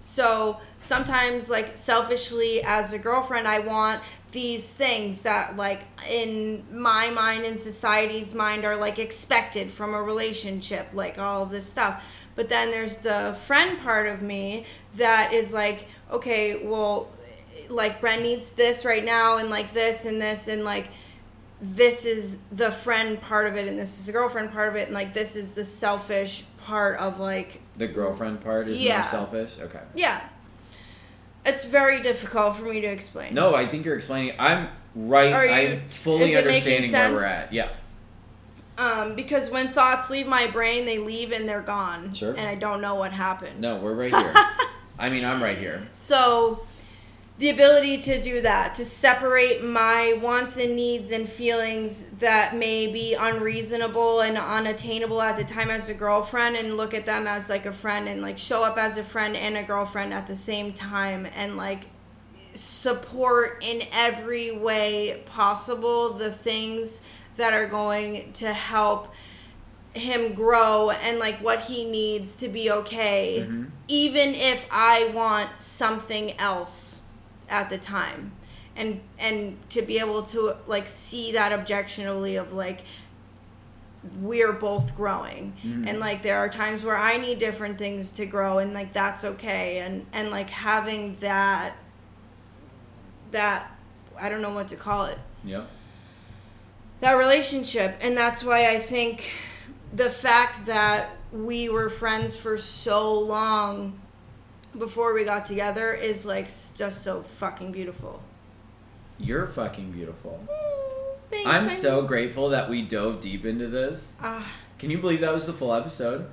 So sometimes, like selfishly, as a girlfriend, I want these things that, like, in my mind and society's mind, are like expected from a relationship, like all of this stuff. But then there's the friend part of me that is like, okay, well, like Brent needs this right now, and like this and this, and like this is the friend part of it, and this is the girlfriend part of it, and like this is the selfish part of like
The girlfriend part is
Yeah.
more selfish. Okay.
yeah. It's very difficult for me to explain.
No, I think you're explaining. I'm right.
Are you-
I'm fully
is it making
understanding where we're at. Yeah.
Um, because when thoughts leave my brain, they leave and they're gone.
Sure.
And I don't know what happened.
No, we're right here. I mean, I'm right here.
So, the ability to do that, to separate my wants and needs and feelings that may be unreasonable and unattainable at the time as a girlfriend and look at them as like a friend and like show up as a friend and a girlfriend at the same time and like support in every way possible the things that are going to help him grow and like what he needs to be okay
Mhm.
even if i want something else at the time. And and to be able to like see that objectively of like we're both growing.
Mhm.
and like there are times where i need different things to grow and like that's okay. And and like having that that i don't know what to call it.
Yeah.
That relationship. And that's why i think the fact that we were friends for so long before we got together is like just so fucking beautiful
You're fucking beautiful.
Thanks,
I'm so grateful that we dove deep into this.
Ah,
Can you believe that was the full episode?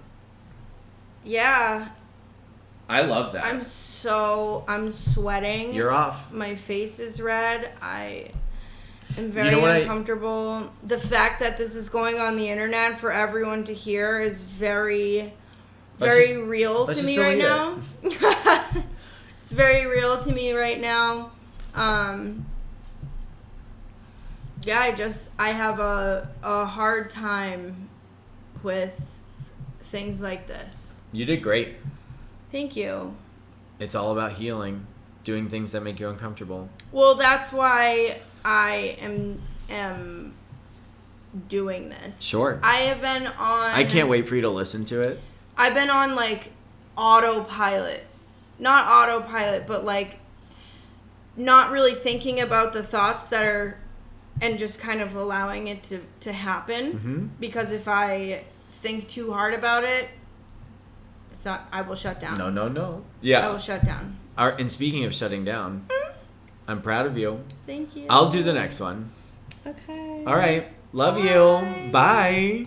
yeah
I love that.
i'm so i'm sweating
You're off.
my face is red i am very
You know what I-
uncomfortable the fact that this is going on the internet for everyone to hear is very very
just-
real to me right
delete
now it's very real to me right now um yeah i just i have a a hard time with things like this
You did great.
thank you
It's all about healing, doing things that make you uncomfortable.
Well, that's why I am am doing this.
Sure.
I have been on
I can't wait for you to listen to it.
I've been on like autopilot. Not autopilot, but like not really thinking about the thoughts that are and just kind of allowing it to to happen
Mm-hmm.
because if I think too hard about it it's not I will shut down.
No, no, no. Yeah.
I will shut down.
Our, and speaking of shutting down, I'm proud of you.
Thank you.
I'll do the next one.
Okay.
All right. Love
Bye.
you. Bye.